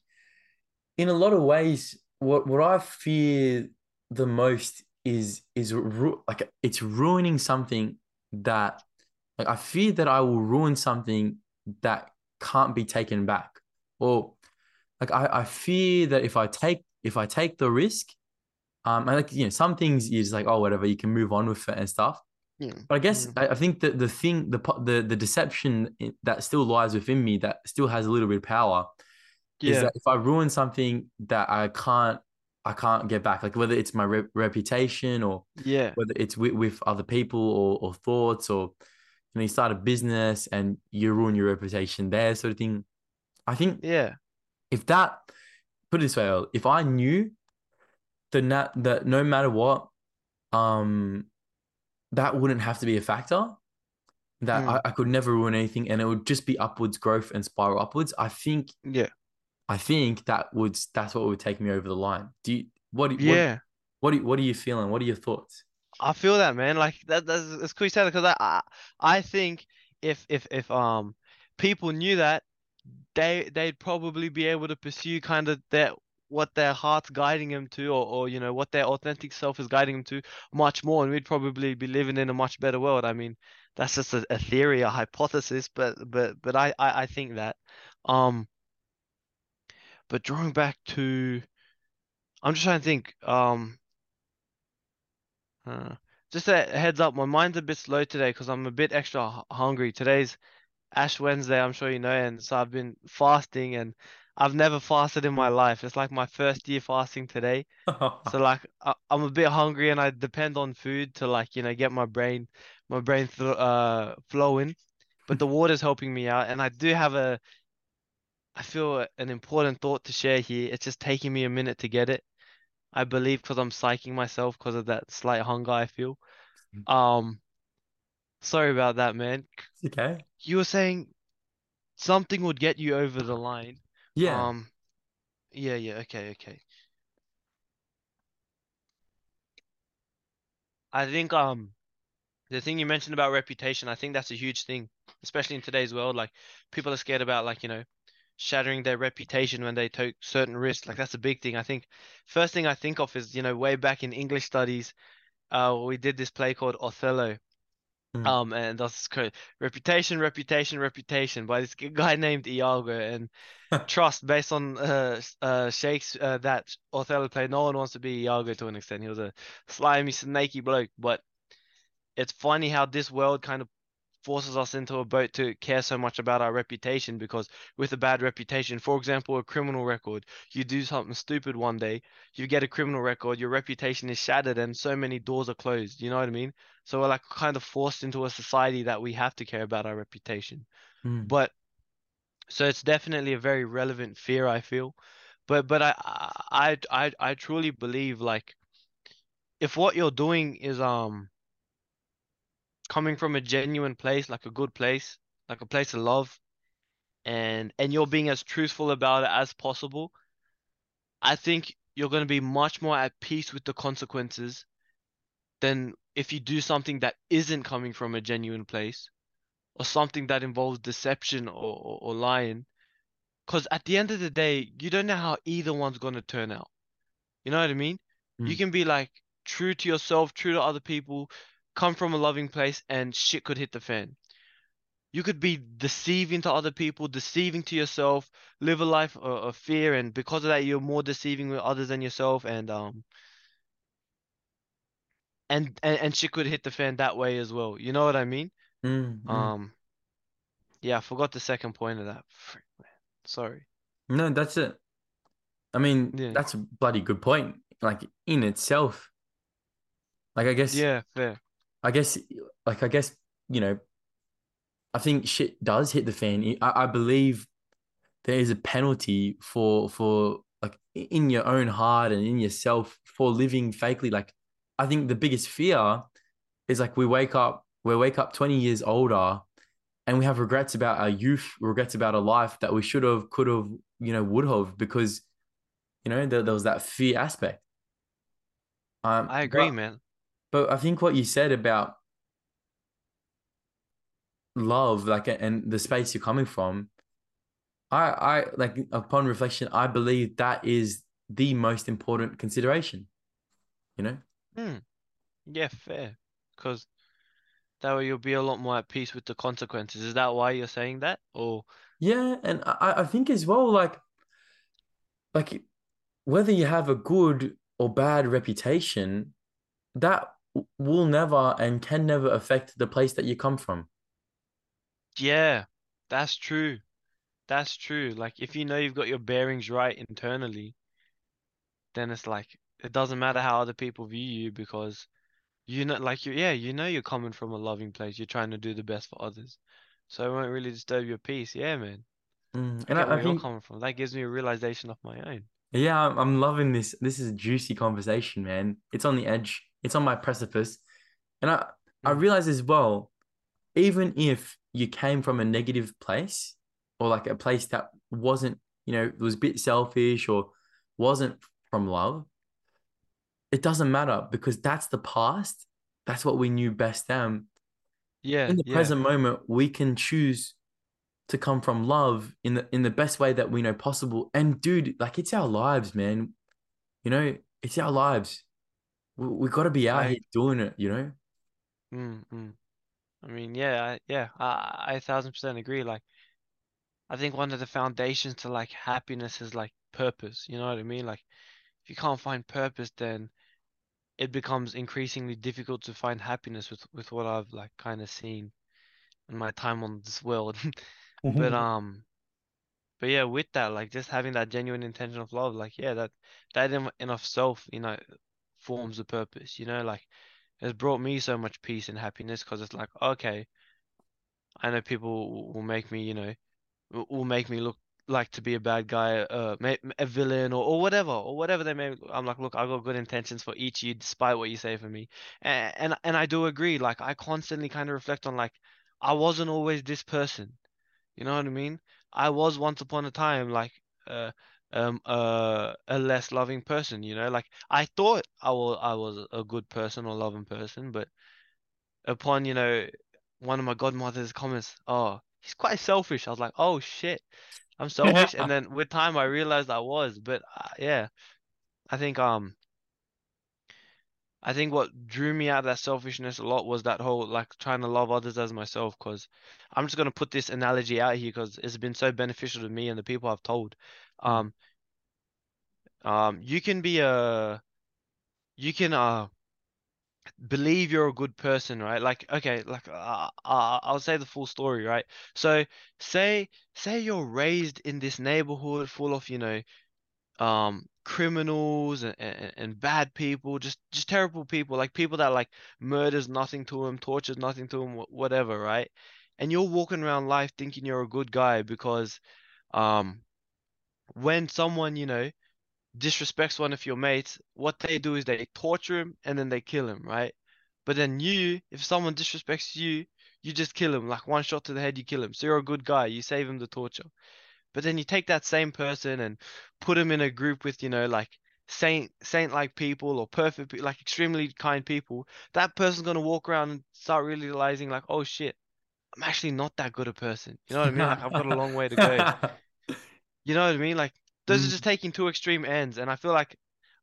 in a lot of ways, what what I fear the most is is ru like it's ruining something that like I fear that I will ruin something that can't be taken back. Or like I, I fear that if I take if I take the risk, um, I like you know some things you just like oh whatever you can move on with it and stuff. Yeah. But I guess Mm. I, I think that the thing the the the deception that still lies within me that still has a little bit of power is that if I ruin something that I can't I can't get back, like whether it's my re reputation or Yeah. whether it's with, with other people or, or thoughts or you know you start a business and you ruin your reputation there sort of thing. I think Yeah. if that put it this way, if I knew that na- that no matter what, um, that wouldn't have to be a factor. That I, Mm. I could never ruin anything, and it would just be upwards growth and spiral upwards. I think Yeah. I think that would that's what would take me over the line. Do you what what Yeah. what what are you feeling? What are your thoughts? I feel that man. Like that that's it's cool you said because I, I I think if if if um people knew that they they'd probably be able to pursue kind of their what their heart's guiding them to or, or you know what their authentic self is guiding them to much more and we'd probably be living in a much better world. I mean that's just a, a theory a hypothesis but but but I, I i think that um but drawing back to i'm just trying to think um uh, just a heads up my mind's a bit slow today because i'm a bit extra hungry. Today's Ash Wednesday, I'm sure you know, and so I've been fasting and I've never fasted in my life. It's like my first year fasting today. So [laughs] like I, I'm a bit hungry and I depend on food to like, you know, get my brain my brain th uh flowing. But the [laughs] water's helping me out and I do have a I feel an important thought to share here. It's just taking me a minute to get it. I believe because I'm psyching myself because of that slight hunger I feel. Um, sorry about that, man. okay. You were saying something would get you over the line. Yeah. Um, yeah, yeah, okay, okay. I think um the thing you mentioned about reputation, I think that's a huge thing, especially in today's world. Like people are scared about like, you know, shattering their reputation when they take certain risks. Like that's a big thing. I think first thing I think of is, you know, way back in English studies, uh we did this play called Othello. Mm. Um, and that's. Reputation, reputation, reputation by this [laughs] guy named Iago and [laughs] trust based on uh uh Shakes uh, that Othello played. No one wants to be Iago to an extent. He was a slimy, snaky bloke, but it's funny how this world kind of forces us into a boat to care so much about our reputation because with a bad reputation, for example, a criminal record, you do something stupid one day, you get a criminal record, your reputation is shattered and so many doors are closed. You know what I mean? So we're like kind of forced into a society that we have to care about our reputation. Mm. But so it's definitely a very relevant fear, I feel. But but I I I I truly believe like if what you're doing is um coming from a genuine place, like a good place, like a place of love, and and you're being as truthful about it as possible, I think you're going to be much more at peace with the consequences than if you do something that isn't coming from a genuine place or something that involves deception or, or, or lying. Because at the end of the day, you don't know how either one's going to turn out. You know what I mean? You Mm. can be like true to yourself, true to other people, come from a loving place, and shit could hit the fan. You could be deceiving to other people, deceiving to yourself, live a life of, of fear, and because of that, you're more deceiving with others than yourself, and um, and and, and shit could hit the fan that way as well. You know what I mean? Mm. Mm. Um, yeah, I forgot the second point of that. Frick. Sorry. No, that's it. I mean, Yeah. that's a bloody good point. Like in itself. Like I guess Yeah, fair. I guess like I guess, you know, I think shit does hit the fan. I, I believe there is a penalty for for like in your own heart and in yourself for living fakely. Like I think the biggest fear is like we wake up, we wake up 20 years older and we have regrets about our youth, regrets about a life that we should have, could have, you know, would have, because you know there, there was that fear aspect. Um, I agree, but, man. But I think what you said about love, like, and the space you're coming from, I, I like upon reflection, I believe that is the most important consideration. You know, Hmm. Yeah, fair. Because that way you'll be a lot more at peace with the consequences. Is that why you're saying that? Or yeah, and I, I think as well, like, like whether you have a good or bad reputation, that will never and can never affect the place that you come from. yeah, that's true. That's true. Like if you know you've got your bearings right internally, then it's like it doesn't matter how other people view you because you know like you yeah, you know you're coming from a loving place. You're trying to do the best for others. So it won't really disturb your peace. Yeah, man. Mm, And I, where I you're think, coming from. That gives me a realization of my own. yeah, I'm loving this. This is a juicy conversation, man. It's on the edge. It's on my precipice. And I, I Mm. realize as well, even if you came from a negative place or like a place that wasn't, you know, was a bit selfish or wasn't from love, it doesn't matter because that's the past. That's what we knew best then. Yeah, In the yeah. present moment, we can choose to come from love in the in the best way that we know possible. And dude, like it's our lives, man. You know, it's our lives. We, we got to be out I here doing it, you know? mm, mm. I mean, yeah, I, yeah, I, I a thousand percent agree. Like, I think one of the foundations to like happiness is like purpose. You know what I mean? Like, if you can't find purpose, then it becomes increasingly difficult to find happiness with with what I've like kind of seen in my time on this world. [laughs] But [laughs] um, but yeah, with that, like just having that genuine intention of love, like yeah, that that in, in of self, you know, forms a purpose. You know, like it's brought me so much peace and happiness because it's like, okay, I know people will- make me, you know, will make me look like to be a bad guy, uh, a villain or, or whatever, or whatever they may. I'm like, look, I got good intentions for each you, despite what you say for me, and and, and I do agree. Like I constantly kind of reflect on like, I wasn't always this person. You know what I mean? I was once upon a time like uh um uh, a less loving person, you know? Like I thought I was I was a good person or loving person, but upon, you know, one of my godmother's comments, oh, he's quite selfish. I was like, oh shit, I'm [laughs] selfish. and then with time, I realized I was. But uh, yeah, I think um, I think what drew me out of that selfishness a lot was that whole like trying to love others as myself. Because I'm just gonna put this analogy out here because it's been so beneficial to me and the people I've told. Um, um, you can be a, you can uh believe you're a good person, right? Like, okay, like uh, uh, I'll say the full story, right? So, say say you're raised in this neighborhood full of, you know, um, criminals and, and, and bad people, just just terrible people, like people that like murders nothing to them, tortures nothing to them, whatever, right? And you're walking around life thinking you're a good guy because, um, when someone, you know, disrespects one of your mates, what they do is they torture him and then they kill him, right? But then you, if someone disrespects you, you just kill him. Like one shot to the head, you kill him. So you're a good guy. You save him the torture. But then you take that same person and put him in a group with, you know, like saint saint like people or perfect like extremely kind people. That person's gonna walk around and start realizing like, oh shit, I'm actually not that good a person. You know what I mean? Like I've got a long way to go. [laughs] You know what I mean? Like those are Mm. just taking two extreme ends, and I feel like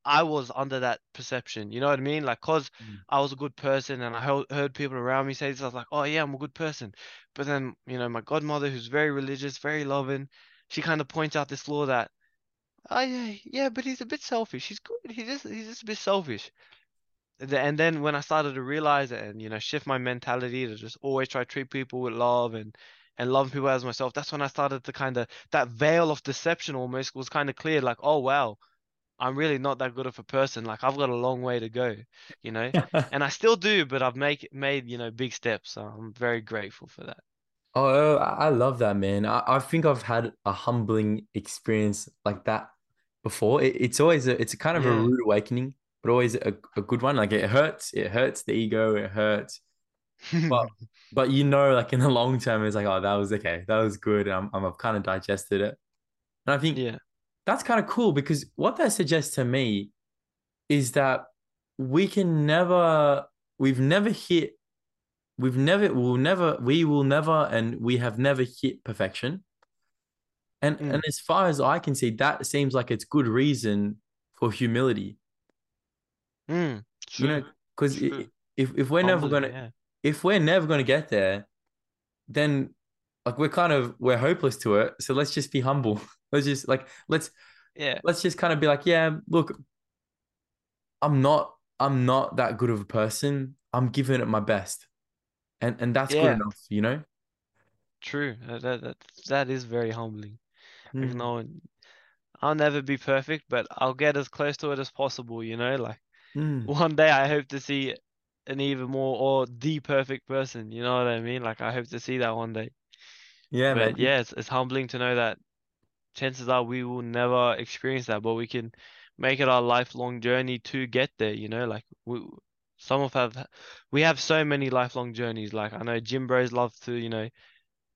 I was under that perception. You know what I mean? Like, cause Mm. I was a good person, and I heard, heard people around me say this, I was like, oh yeah, I'm a good person. But then, you know, my godmother, who's very religious, very loving, she kind of points out this law that, oh yeah, yeah, but he's a bit selfish. He's good. He's just he's just a bit selfish. And then when I started to realize it and you know shift my mentality to just always try to treat people with love and and loving people as myself, that's when I started to kind of that veil of deception almost was kind of cleared. Like, oh wow, I'm really not that good of a person. Like I've got a long way to go, you know. [laughs] And I still do, but I've make made you know big steps. So I'm very grateful for that. Oh, oh, I I love that, man. I, I think I've had a humbling experience like that before. It, it's always a, it's a kind of a rude awakening, but always a, a good one. Like it hurts, it hurts the ego, it hurts. But [laughs] but you know, like in the long term, it's like, oh, that was okay, that was good. I'm, I'm I've kind of digested it, and I think Yeah. that's kind of cool because what that suggests to me is that we can never, we've never hit, we've never, we'll never, we will never, and we have never hit perfection. And Mm. and as far as I can see, that seems like it's good reason for humility. Mm. You know, because if if we're never gonna yeah. If we're never gonna get there, then like we're kind of we're hopeless to it. So let's just be humble. [laughs] Let's just like let's Yeah. let's just kind of be like, yeah, look, I'm not I'm not that good of a person. I'm giving it my best. And and that's good enough, you know? True. That that that, is very humbling. Mm, no one, I'll never be perfect, but I'll get as close to it as possible, you know? Like mm. one day I hope to see an even more or the perfect person, you know what I mean? Like I hope to see that one day. Yeah, man. Yeah, it's it's humbling to know that chances are we will never experience that, but we can make it our lifelong journey to get there, you know? Like we some of have we have so many lifelong journeys. Like I know gym bros love to, you know,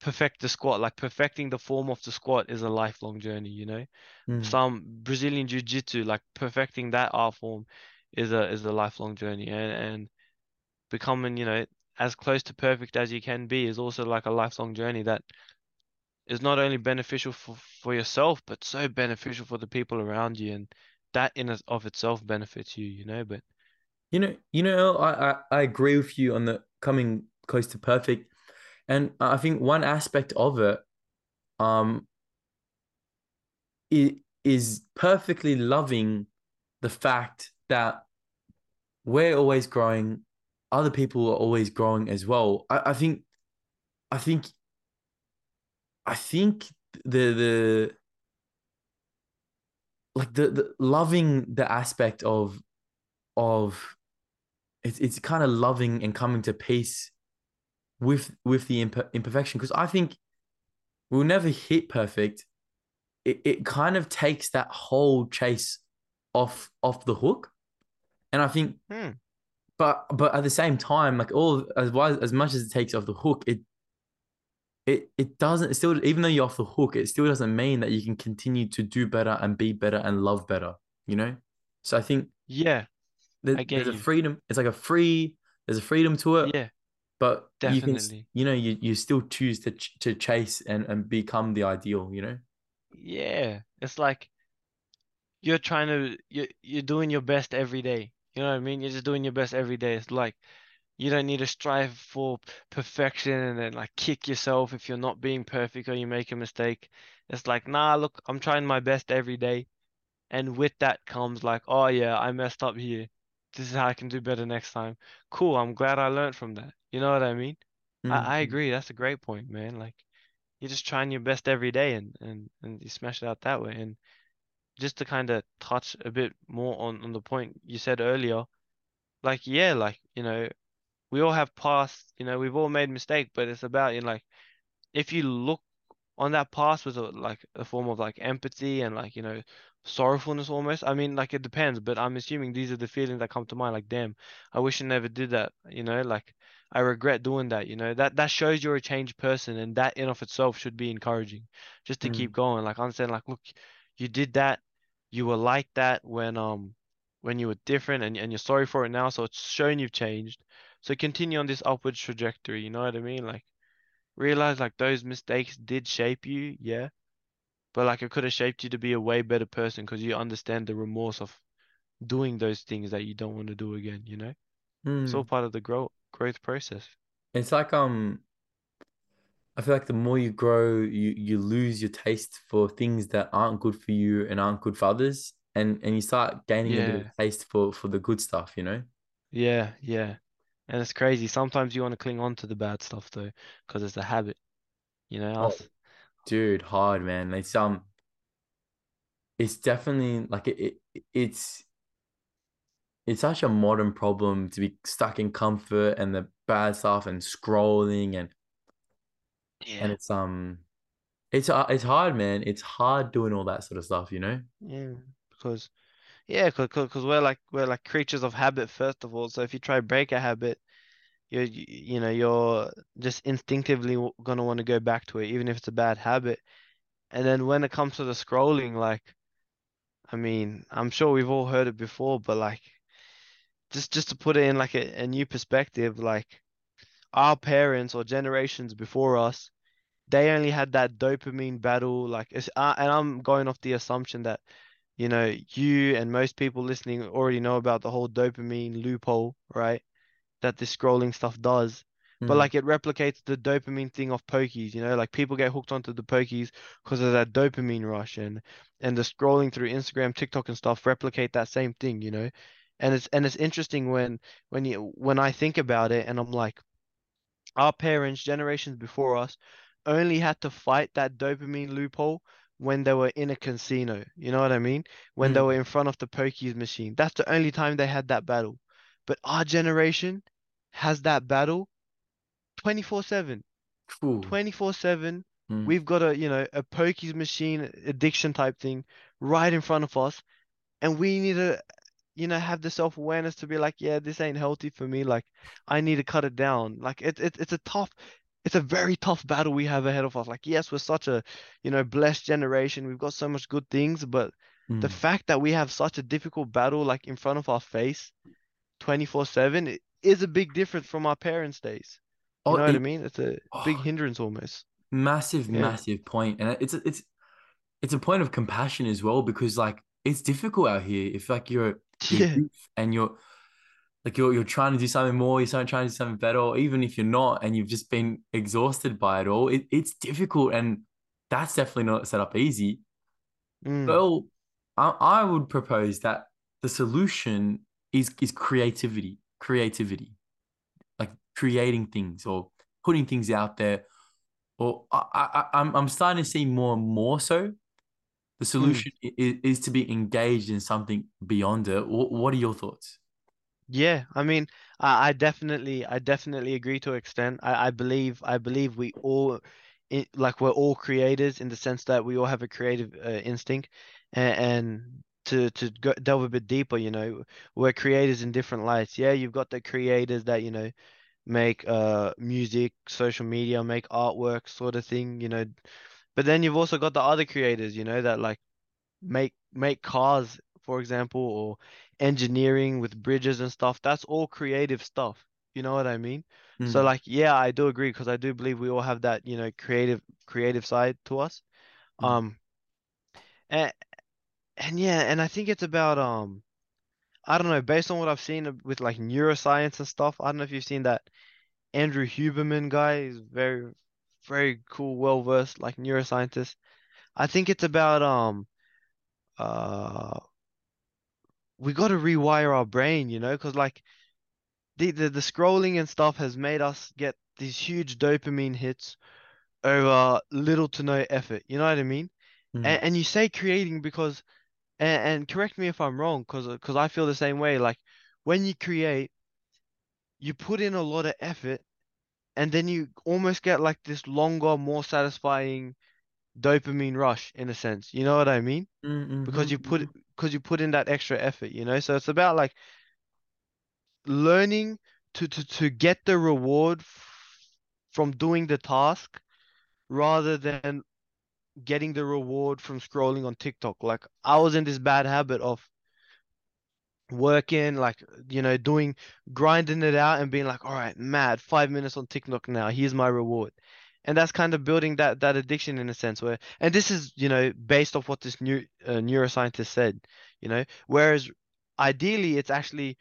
perfect the squat. Like perfecting the form of the squat is a lifelong journey, you know? Mm. Some Brazilian jiu-jitsu, like perfecting that art form is a is a lifelong journey. And and becoming, you know, as close to perfect as you can be is also like a lifelong journey that is not only beneficial for, for yourself, but so beneficial for the people around you. And that in of itself benefits you, you know? But You know, you know, I, I I agree with you on the coming close to perfect. And I think one aspect of it um i- is perfectly loving the fact that we're always growing, other people are always growing as well. I, I think I think I think the the like the, the loving the aspect of of it's it's kind of loving and coming to peace with with the imper- imperfection because I think we'll never hit perfect. It it kind of takes that whole chase off off the hook, and I think hmm, but but at the same time, like all as as much as it takes off the hook, it it it doesn't it still even though you're off the hook, it still doesn't mean that you can continue to do better and be better and love better, you know? So I think Yeah, there, I there's get a freedom, it's like a free, there's a freedom to it, Yeah, but you can, definitely. you know, you, you still choose to ch- to chase and, and become the ideal, you know? Yeah, it's like you're trying to you you're doing your best every day. You know what I mean? You're just doing your best every day. It's like you don't need to strive for perfection and then like kick yourself if you're not being perfect or you make a mistake. It's like, nah, look, I'm trying my best every day. And with that comes like, oh yeah, I messed up here. This is how I can do better next time. Cool, I'm glad I learned from that. You know what I mean? I, Mm, I mm, agree. That's a great point, man. Like you're just trying your best every day and and and you smash it out that way. And just to kind of touch a bit more on on the point you said earlier, like yeah, like you know, we all have past, you know, we've all made mistake, but it's about you know, like if you look on that past with a, like a form of like empathy and like you know sorrowfulness almost. I mean, like it depends, but I'm assuming these are the feelings that come to mind. Like, damn, I wish I never did that. You know, like I regret doing that. You know, that that shows you're a changed person, and that in of itself should be encouraging, just to keep mm, going. Like understand, like look, you did that, you were like that when um when you were different, and and you're sorry for it now, so it's showing you've changed. So continue on this upward trajectory. You know what I mean? Like realize like those mistakes did shape you, yeah, but like it could have shaped you to be a way better person because you understand the remorse of doing those things that you don't want to do again, you know? It's all mm. part of the growth growth process. It's like, um, I feel like the more you grow, you you lose your taste for things that aren't good for you and aren't good for others, and and you start gaining a bit of taste for for the good stuff, you know? yeah, yeah. And it's crazy. Sometimes you want to cling on to the bad stuff though, because it's a habit, you know, Oh, dude, hard man. It's um, it's definitely like it, it it's it's such a modern problem to be stuck in comfort and the bad stuff and scrolling and and it's um it's uh, it's hard, man. It's hard doing all that sort of stuff, you know? Yeah, because yeah, because we're like we're like creatures of habit first of all. So if you try to break a habit, you're you, you know you're just instinctively gonna want to go back to it, even if it's a bad habit. And then when it comes to the scrolling, like I mean, I'm sure we've all heard it before, but like just just to put it in like a, a new perspective, like our parents or generations before us, they only had that dopamine battle. Like, it's, uh, and I'm going off the assumption that you know you and most people listening already know about the whole dopamine loophole, right? that this scrolling stuff does. But Mm, like it replicates the dopamine thing of pokies, you know, like people get hooked onto the pokies because of that dopamine rush and and the scrolling through Instagram, TikTok and stuff replicate that same thing, you know. And it's and it's interesting when when you when I think about it and I'm like, our parents, generations before us, only had to fight that dopamine loophole when they were in a casino. You know what I mean? When they were mm. in front of the pokies machine. That's the only time they had that battle. But our generation has that battle 24/7. Cool. 24/7. Mm. We've got a, you know, a pokies machine addiction type thing right in front of us, and we need to, you know, have the self-awareness to be like, yeah, this ain't healthy for me. Like, I need to cut it down. Like, it, it it's a tough, it's a very tough battle we have ahead of us. Like, yes, we're such a, you know, blessed generation. We've got so much good things, but the Mm. fact that we have such a difficult battle like in front of our face 24/7 it is a big difference from our parents' days. You Oh, know what I mean? It's a big oh, hindrance almost. massive, Yeah. massive point, and it's it's it's a point of compassion as well because like it's difficult out here. If like you're you're Yeah. and you're like you're you're trying to do something more, you're trying trying to do something better, or even if you're not and you've just been exhausted by it all, it, it's difficult, and that's definitely not set up easy. Mm. Well, I, I would propose that the solution is is creativity, creativity, like creating things or putting things out there. Or I, I, I'm I'm starting to see more and more so the Mm. solution is, is to be engaged in something beyond it. What, what are your thoughts? Yeah. I mean, I, I definitely I definitely agree to an extent. I, I believe I believe we all i like we're all creators in the sense that we all have a creative uh, instinct and, and to to go, delve a bit deeper, you know, we're creators in different lights. Yeah, you've got the creators that, you know, make uh music, social media, make artwork sort of thing, you know. But then you've also got the other creators, you know, that like make make cars, for example, or engineering with bridges and stuff. That's all creative stuff. You know what I mean? So Mm, like, yeah, I do agree because I do believe we all have that, you know, creative creative side to us. mm, Um, and and yeah, and I think it's about um, I don't know, based on what I've seen with like neuroscience and stuff. I don't know if you've seen that Andrew Huberman guy. is very, very cool, well versed like neuroscientist. I think it's about um, uh, we got to rewire our brain, you know, because like the, the the scrolling and stuff has made us get these huge dopamine hits over little to no effort. You know what I mean? mm, And and you say creating because and, and correct me if I'm wrong, because because I feel the same way. Like when you create, you put in a lot of effort, and then you almost get like this longer, more satisfying dopamine rush in a sense. You know what I mean? mm, Because you put mhm, because you put in that extra effort, you know? So it's about like learning to to to get the reward f- from doing the task rather than getting the reward from scrolling on TikTok. Like I was in this bad habit of working, like, you know, doing, grinding it out and being like, all right, mad, five minutes on TikTok now, here's my reward. And that's kind of building that that addiction in a sense where, and this is, you know, based off what this new uh, neuroscientist said, you know, whereas ideally it's actually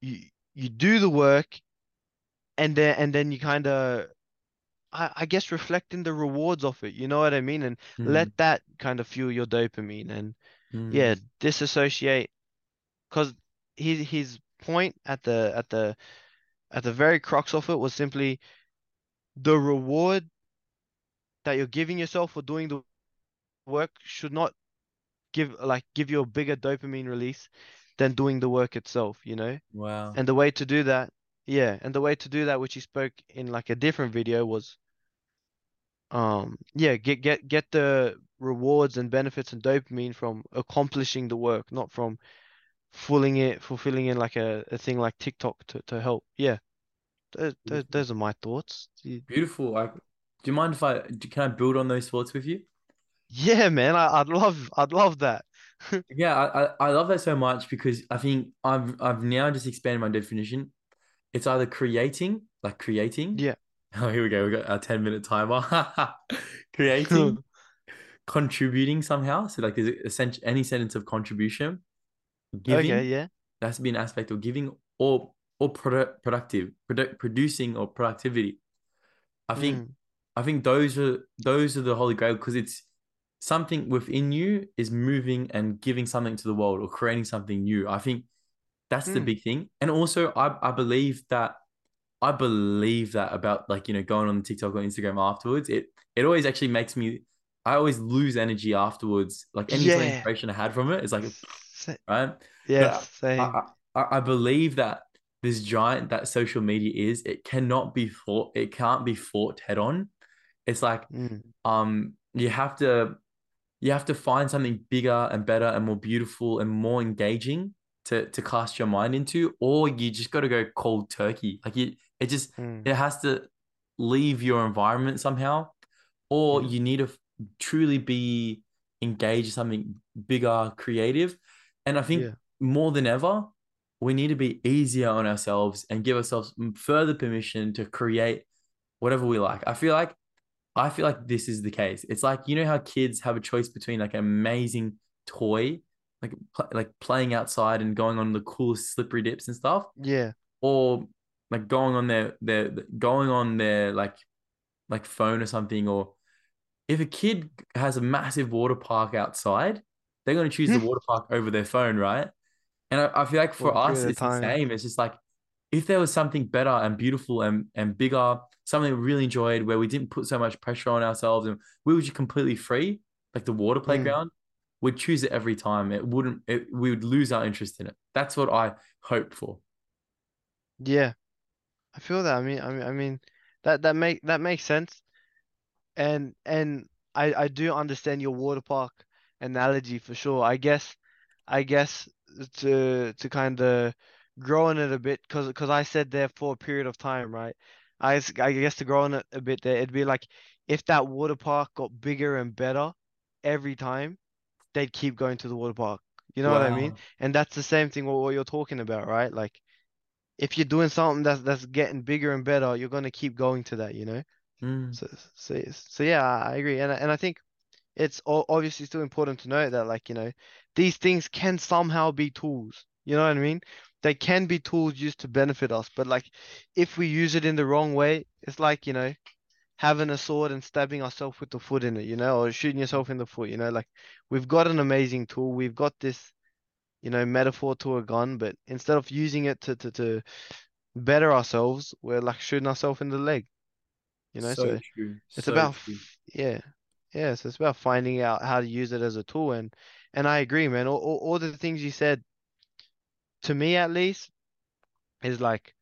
you you do the work and then and then you kind of I, I guess reflecting the rewards of it, you know what I mean? And let mm, that kind of fuel your dopamine and mm, yeah, disassociate because his his point at the at the at the very crux of it was simply the reward that you're giving yourself for doing the work should not give like give you a bigger dopamine release than doing the work itself, you know? Wow. And the way to do that, yeah, and the way to do that, which he spoke in like a different video, was um yeah, get get get the rewards and benefits and dopamine from accomplishing the work, not from fulfilling it, fulfilling in like a, a thing like TikTok to, to help. Yeah, those, those, those are my thoughts. Beautiful. Like, do you mind if I can I build on those thoughts with you? Yeah, man, I, I'd love, I'd love that. [laughs] Yeah, I, I, I love that so much because I think I've I've now just expanded my definition. It's either creating, like creating. Yeah. [laughs] Oh, here we go. We got our 10 minute timer. [laughs] Creating, contributing somehow. So like there's essential any sentence of contribution, Okay, giving, yeah. that has been an aspect of giving or or product productive, product producing or productivity. I think Mm, I think those are those are the holy grail because it's something within you is moving and giving something to the world or creating something new. I think that's the mm, big thing. And also I I believe that I believe that about like you know going on TikTok or Instagram afterwards. It it always actually makes me I always lose energy afterwards. Like any yeah. inspiration I had from it's like Sa- right. yes, But I same. I, I believe that this giant that social media is, it cannot be fought. It can't be fought head on. It's like Mm, um you have to you have to find something bigger and better and more beautiful and more engaging to to cast your mind into, or you just got to go cold turkey. Like you, it just mm, it has to leave your environment somehow, or yeah, you need to truly be engaged in something bigger, creative. And I think yeah. more than ever, we need to be easier on ourselves and give ourselves further permission to create whatever we like. I feel like I feel like this is the case. It's like you know how kids have a choice between like an amazing toy, like pl- like playing outside and going on the coolest slippery dips and stuff, Yeah. or like going on their their going on their like like phone or something. Or if a kid has a massive water park outside, they're going to choose the water park over their phone, right? And I, I feel like For us, it's the same. It's just like if there was something better and beautiful and, and bigger, something we really enjoyed where we didn't put so much pressure on ourselves and we were just completely free, like the water Mm, playground, we'd choose it every time. It wouldn't, it, we would lose our interest in it. That's what I hoped for. yeah. I feel that. I mean, I mean, I mean, that that make that makes sense. And and I I do understand your water park analogy for sure. I guess I guess to to kind of grow on it a bit because because I said there for a period of time, right? I I guess to grow on it a bit there, it'd be like if that water park got bigger and better every time, they'd keep going to the water park. You know what I mean? And that's the same thing what, what you're talking about, right? Like if you're doing something that's that's getting bigger and better, you're gonna keep going to that, you know? Mm, So so so yeah, I I agree. And and I think it's obviously still important to note that like, you know, these things can somehow be tools. You know what I mean? They can be tools used to benefit us, but like if we use it in the wrong way, it's like, you know, having a sword and stabbing ourselves with the foot in it, you know, or shooting yourself in the foot, you know, like we've got an amazing tool. We've got this, you know, metaphor to a gun, but instead of using it to to, to better ourselves, we're like shooting ourselves in the leg, you know, so so it's So about true. yeah. Yeah, so it's about finding out how to use it as a tool and and I agree, man. All, all, all the things you said to me at least is like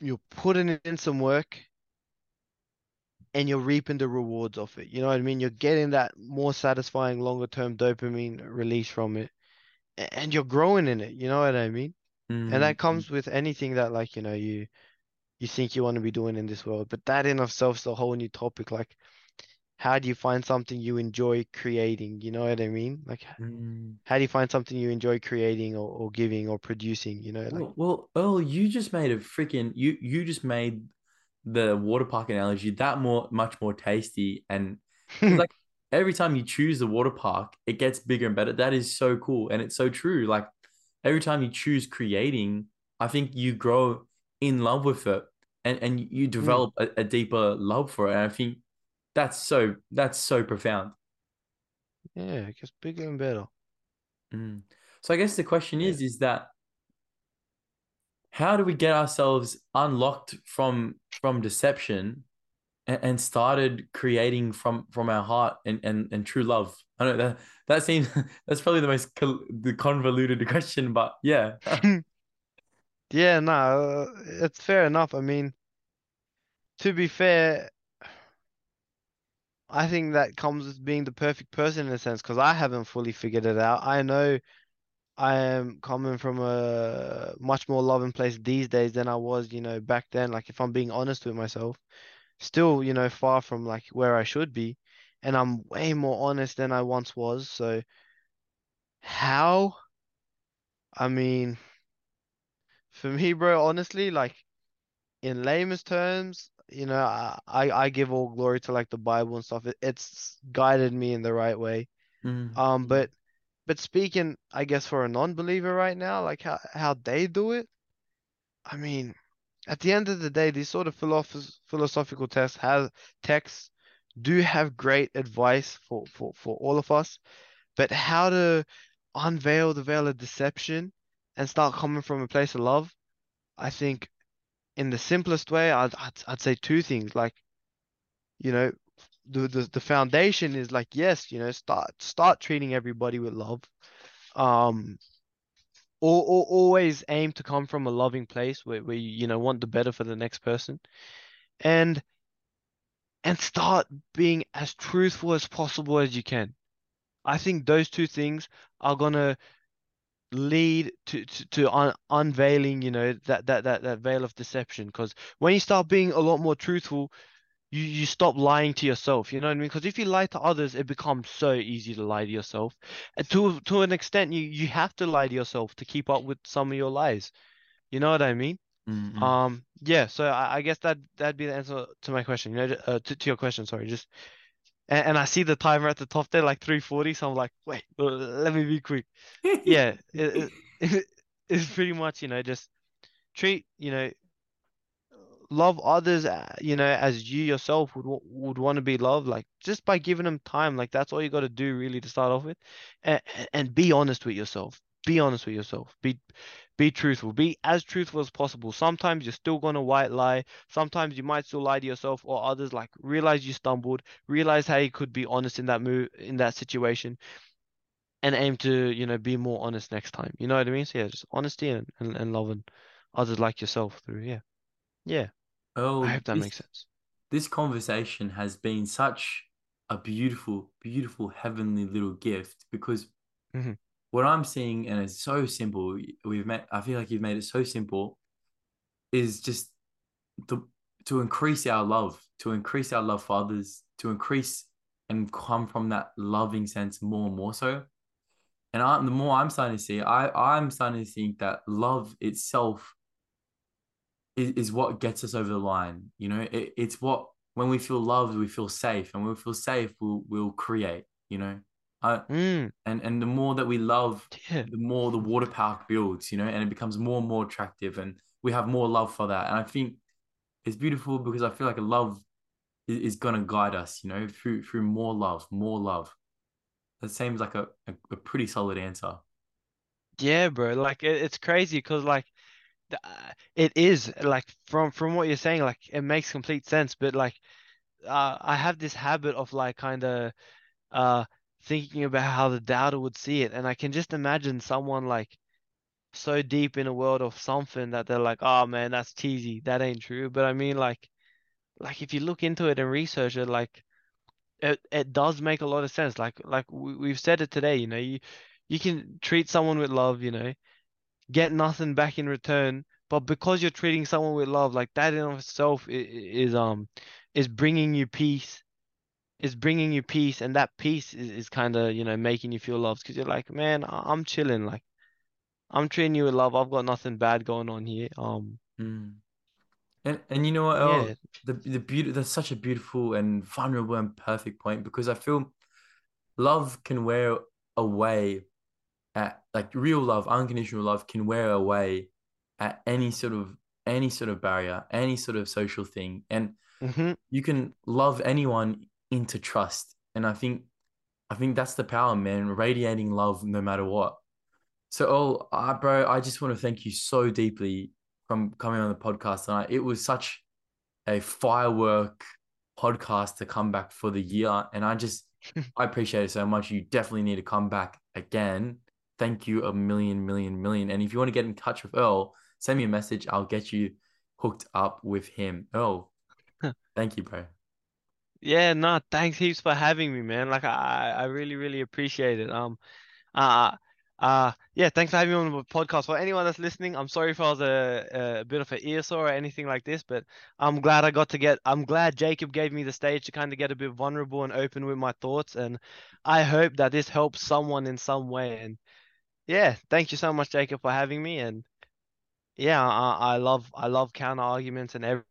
you're putting in some work and you're reaping the rewards of it. You know what I mean? You're getting that more satisfying longer term dopamine release from it and you're growing in it. You know what I mean? And Mm, that comes with anything that like, you know, you you think you want to be doing in this world. But that in itself is a whole new topic. Like how do you find something you enjoy creating? You know what I mean? Like mm. how do you find something you enjoy creating or, or giving or producing? You know, like Well, well, Earl, you just made a freaking you you just made the water park analogy that more much more tasty and [laughs] like every time you choose the water park, it gets bigger and better. That is so cool and it's so true. Like every time you choose creating, I think you grow in love with it and and you Mm, develop a, a deeper love for it. And I think that's so that's so profound. yeah, it gets bigger and better. Mm. So I guess the question Yeah. is is that how do we get ourselves unlocked from from deception and, and started creating from from our heart and and, and true love i don't know that that seems [laughs] that's probably the most col- the convoluted [laughs] question but yeah [laughs] Yeah, no, uh, it's fair enough. I mean, to be fair, I think that comes with being the perfect person in a sense, because I haven't fully figured it out. I know I am coming from a much more loving place these days than I was, you know, back then. Like, if I'm being honest with myself, still, you know, far from like where I should be, and I'm way more honest than I once was. So, how? I mean, [laughs] for me, bro, honestly, like. in layman's terms, you know, I, I give all glory to like the Bible and stuff. It, it's guided me in the right way. Mm, Um, mm, but but speaking, I guess for a non-believer right now, like how how they do it, I mean, at the end of the day, these sort of philosoph philosophical tests have texts do have great advice for for for all of us. But how to unveil the veil of deception and start coming from a place of love, I think in the simplest way, I'd, I'd I'd say two things. Like, you know, the, the the foundation is like, yes, you know, start start treating everybody with love. Um, or, or always aim to come from a loving place where, where you, you know, want the better for the next person. And and start being as truthful as possible as you can. I think those two things are gonna lead to to, to un unveiling, you know, that that that that veil of deception. Because when you start being a lot more truthful you you stop lying to yourself. You know what I mean? Because if you lie to others, it becomes so easy to lie to yourself. And to to an extent, you you have to lie to yourself to keep up with some of your lies. You know what I mean? mm, mm. Um, yeah. So I, I guess that that'd be the answer to my question. You know, uh, to to your question. Sorry, just and, and I see the timer at the top there, like 340. So I'm like, wait, let me be quick. Yeah, [laughs] it, it, [laughs] it's pretty much you know just treat you know love others, uh, you know, as you yourself would would want to be loved, like just by giving them time. Like that's all you got to do really to start off with, and and be honest with yourself. Be honest with yourself. Be be truthful. Be as truthful as possible. Sometimes you're still gonna white lie. Sometimes you might still lie to yourself or others. Like realize you stumbled. Realize how you could be honest in that move in that situation, and aim to you know be more honest next time. You know what I mean? So yeah, just honesty and and, and loving others like yourself through. Yeah, yeah. I oh hope that this makes sense. this conversation has been such a beautiful beautiful heavenly little gift because hmm what I'm seeing, and it's so simple. We've met. I feel like you've made it so simple. Is just to to increase our love, to increase our love for others, to increase and come from that loving sense more and more so. And I, the more I'm starting to see, I I'm starting to think that love itself is, is what gets us over the line. You know, it, it's what when we feel loved, we feel safe, and when we feel safe, we'll we'll create. You know, I, Mm, and and the more that we love, yeah. the more the water park builds. You know, and it becomes more and more attractive, and we have more love for that. And I think it's beautiful because I feel like a love is, is gonna guide us. You know, through through more love, more love. That seems like a, a, a pretty solid answer. Yeah, bro. Like it, it's crazy because like the, uh, it is like from from what you're saying, like it makes complete sense. But like uh, I have this habit of like kind of uh thinking about how the doubter would see it, and I can just imagine someone like so deep in a world of something that they're like, oh man, that's cheesy, that ain't true. But I mean, like like if you look into it and research it, like it it does make a lot of sense. Like like we, we've said it today, you know, you you can treat someone with love, you know get nothing back in return, but because you're treating someone with love, like that in itself is um is bringing you peace, is bringing you peace, and that peace is, is kind of you know making you feel loved because you're like, man, I- I'm chilling, like I'm treating you with love. I've got nothing bad going on here. Um, Mm. And and you know what, yeah, El? The the beauty that's such a beautiful and vulnerable and perfect point because I feel love can wear away at like real love, unconditional love can wear away at any sort of any sort of barrier, any sort of social thing. And mm-hmm, you can love anyone into trust. And I think I think that's the power, man, radiating love no matter what. So, oh, uh, bro, I just want to thank you so deeply from coming on the podcast tonight. It was such a firework podcast to come back for the year. And I just, [laughs] I appreciate it so much. You definitely need to come back again. Thank you a million, million, million. And if you want to get in touch with Earl, send me a message. I'll get you hooked up with him. Earl, [laughs] thank you, bro. Yeah, no, thanks heaps for having me, man. Like I I really really appreciate it. Um. Uh, uh, yeah, thanks for having me on the podcast. For anyone that's listening, I'm sorry if I was a, a bit of an ear sore or anything like this, but I'm glad I got to get, I'm glad Jacob gave me the stage to kind of get a bit vulnerable and open with my thoughts. And I hope that this helps someone in some way. And yeah, thank you so much, Jacob, for having me. And yeah, I, I love, I love counter arguments and everything.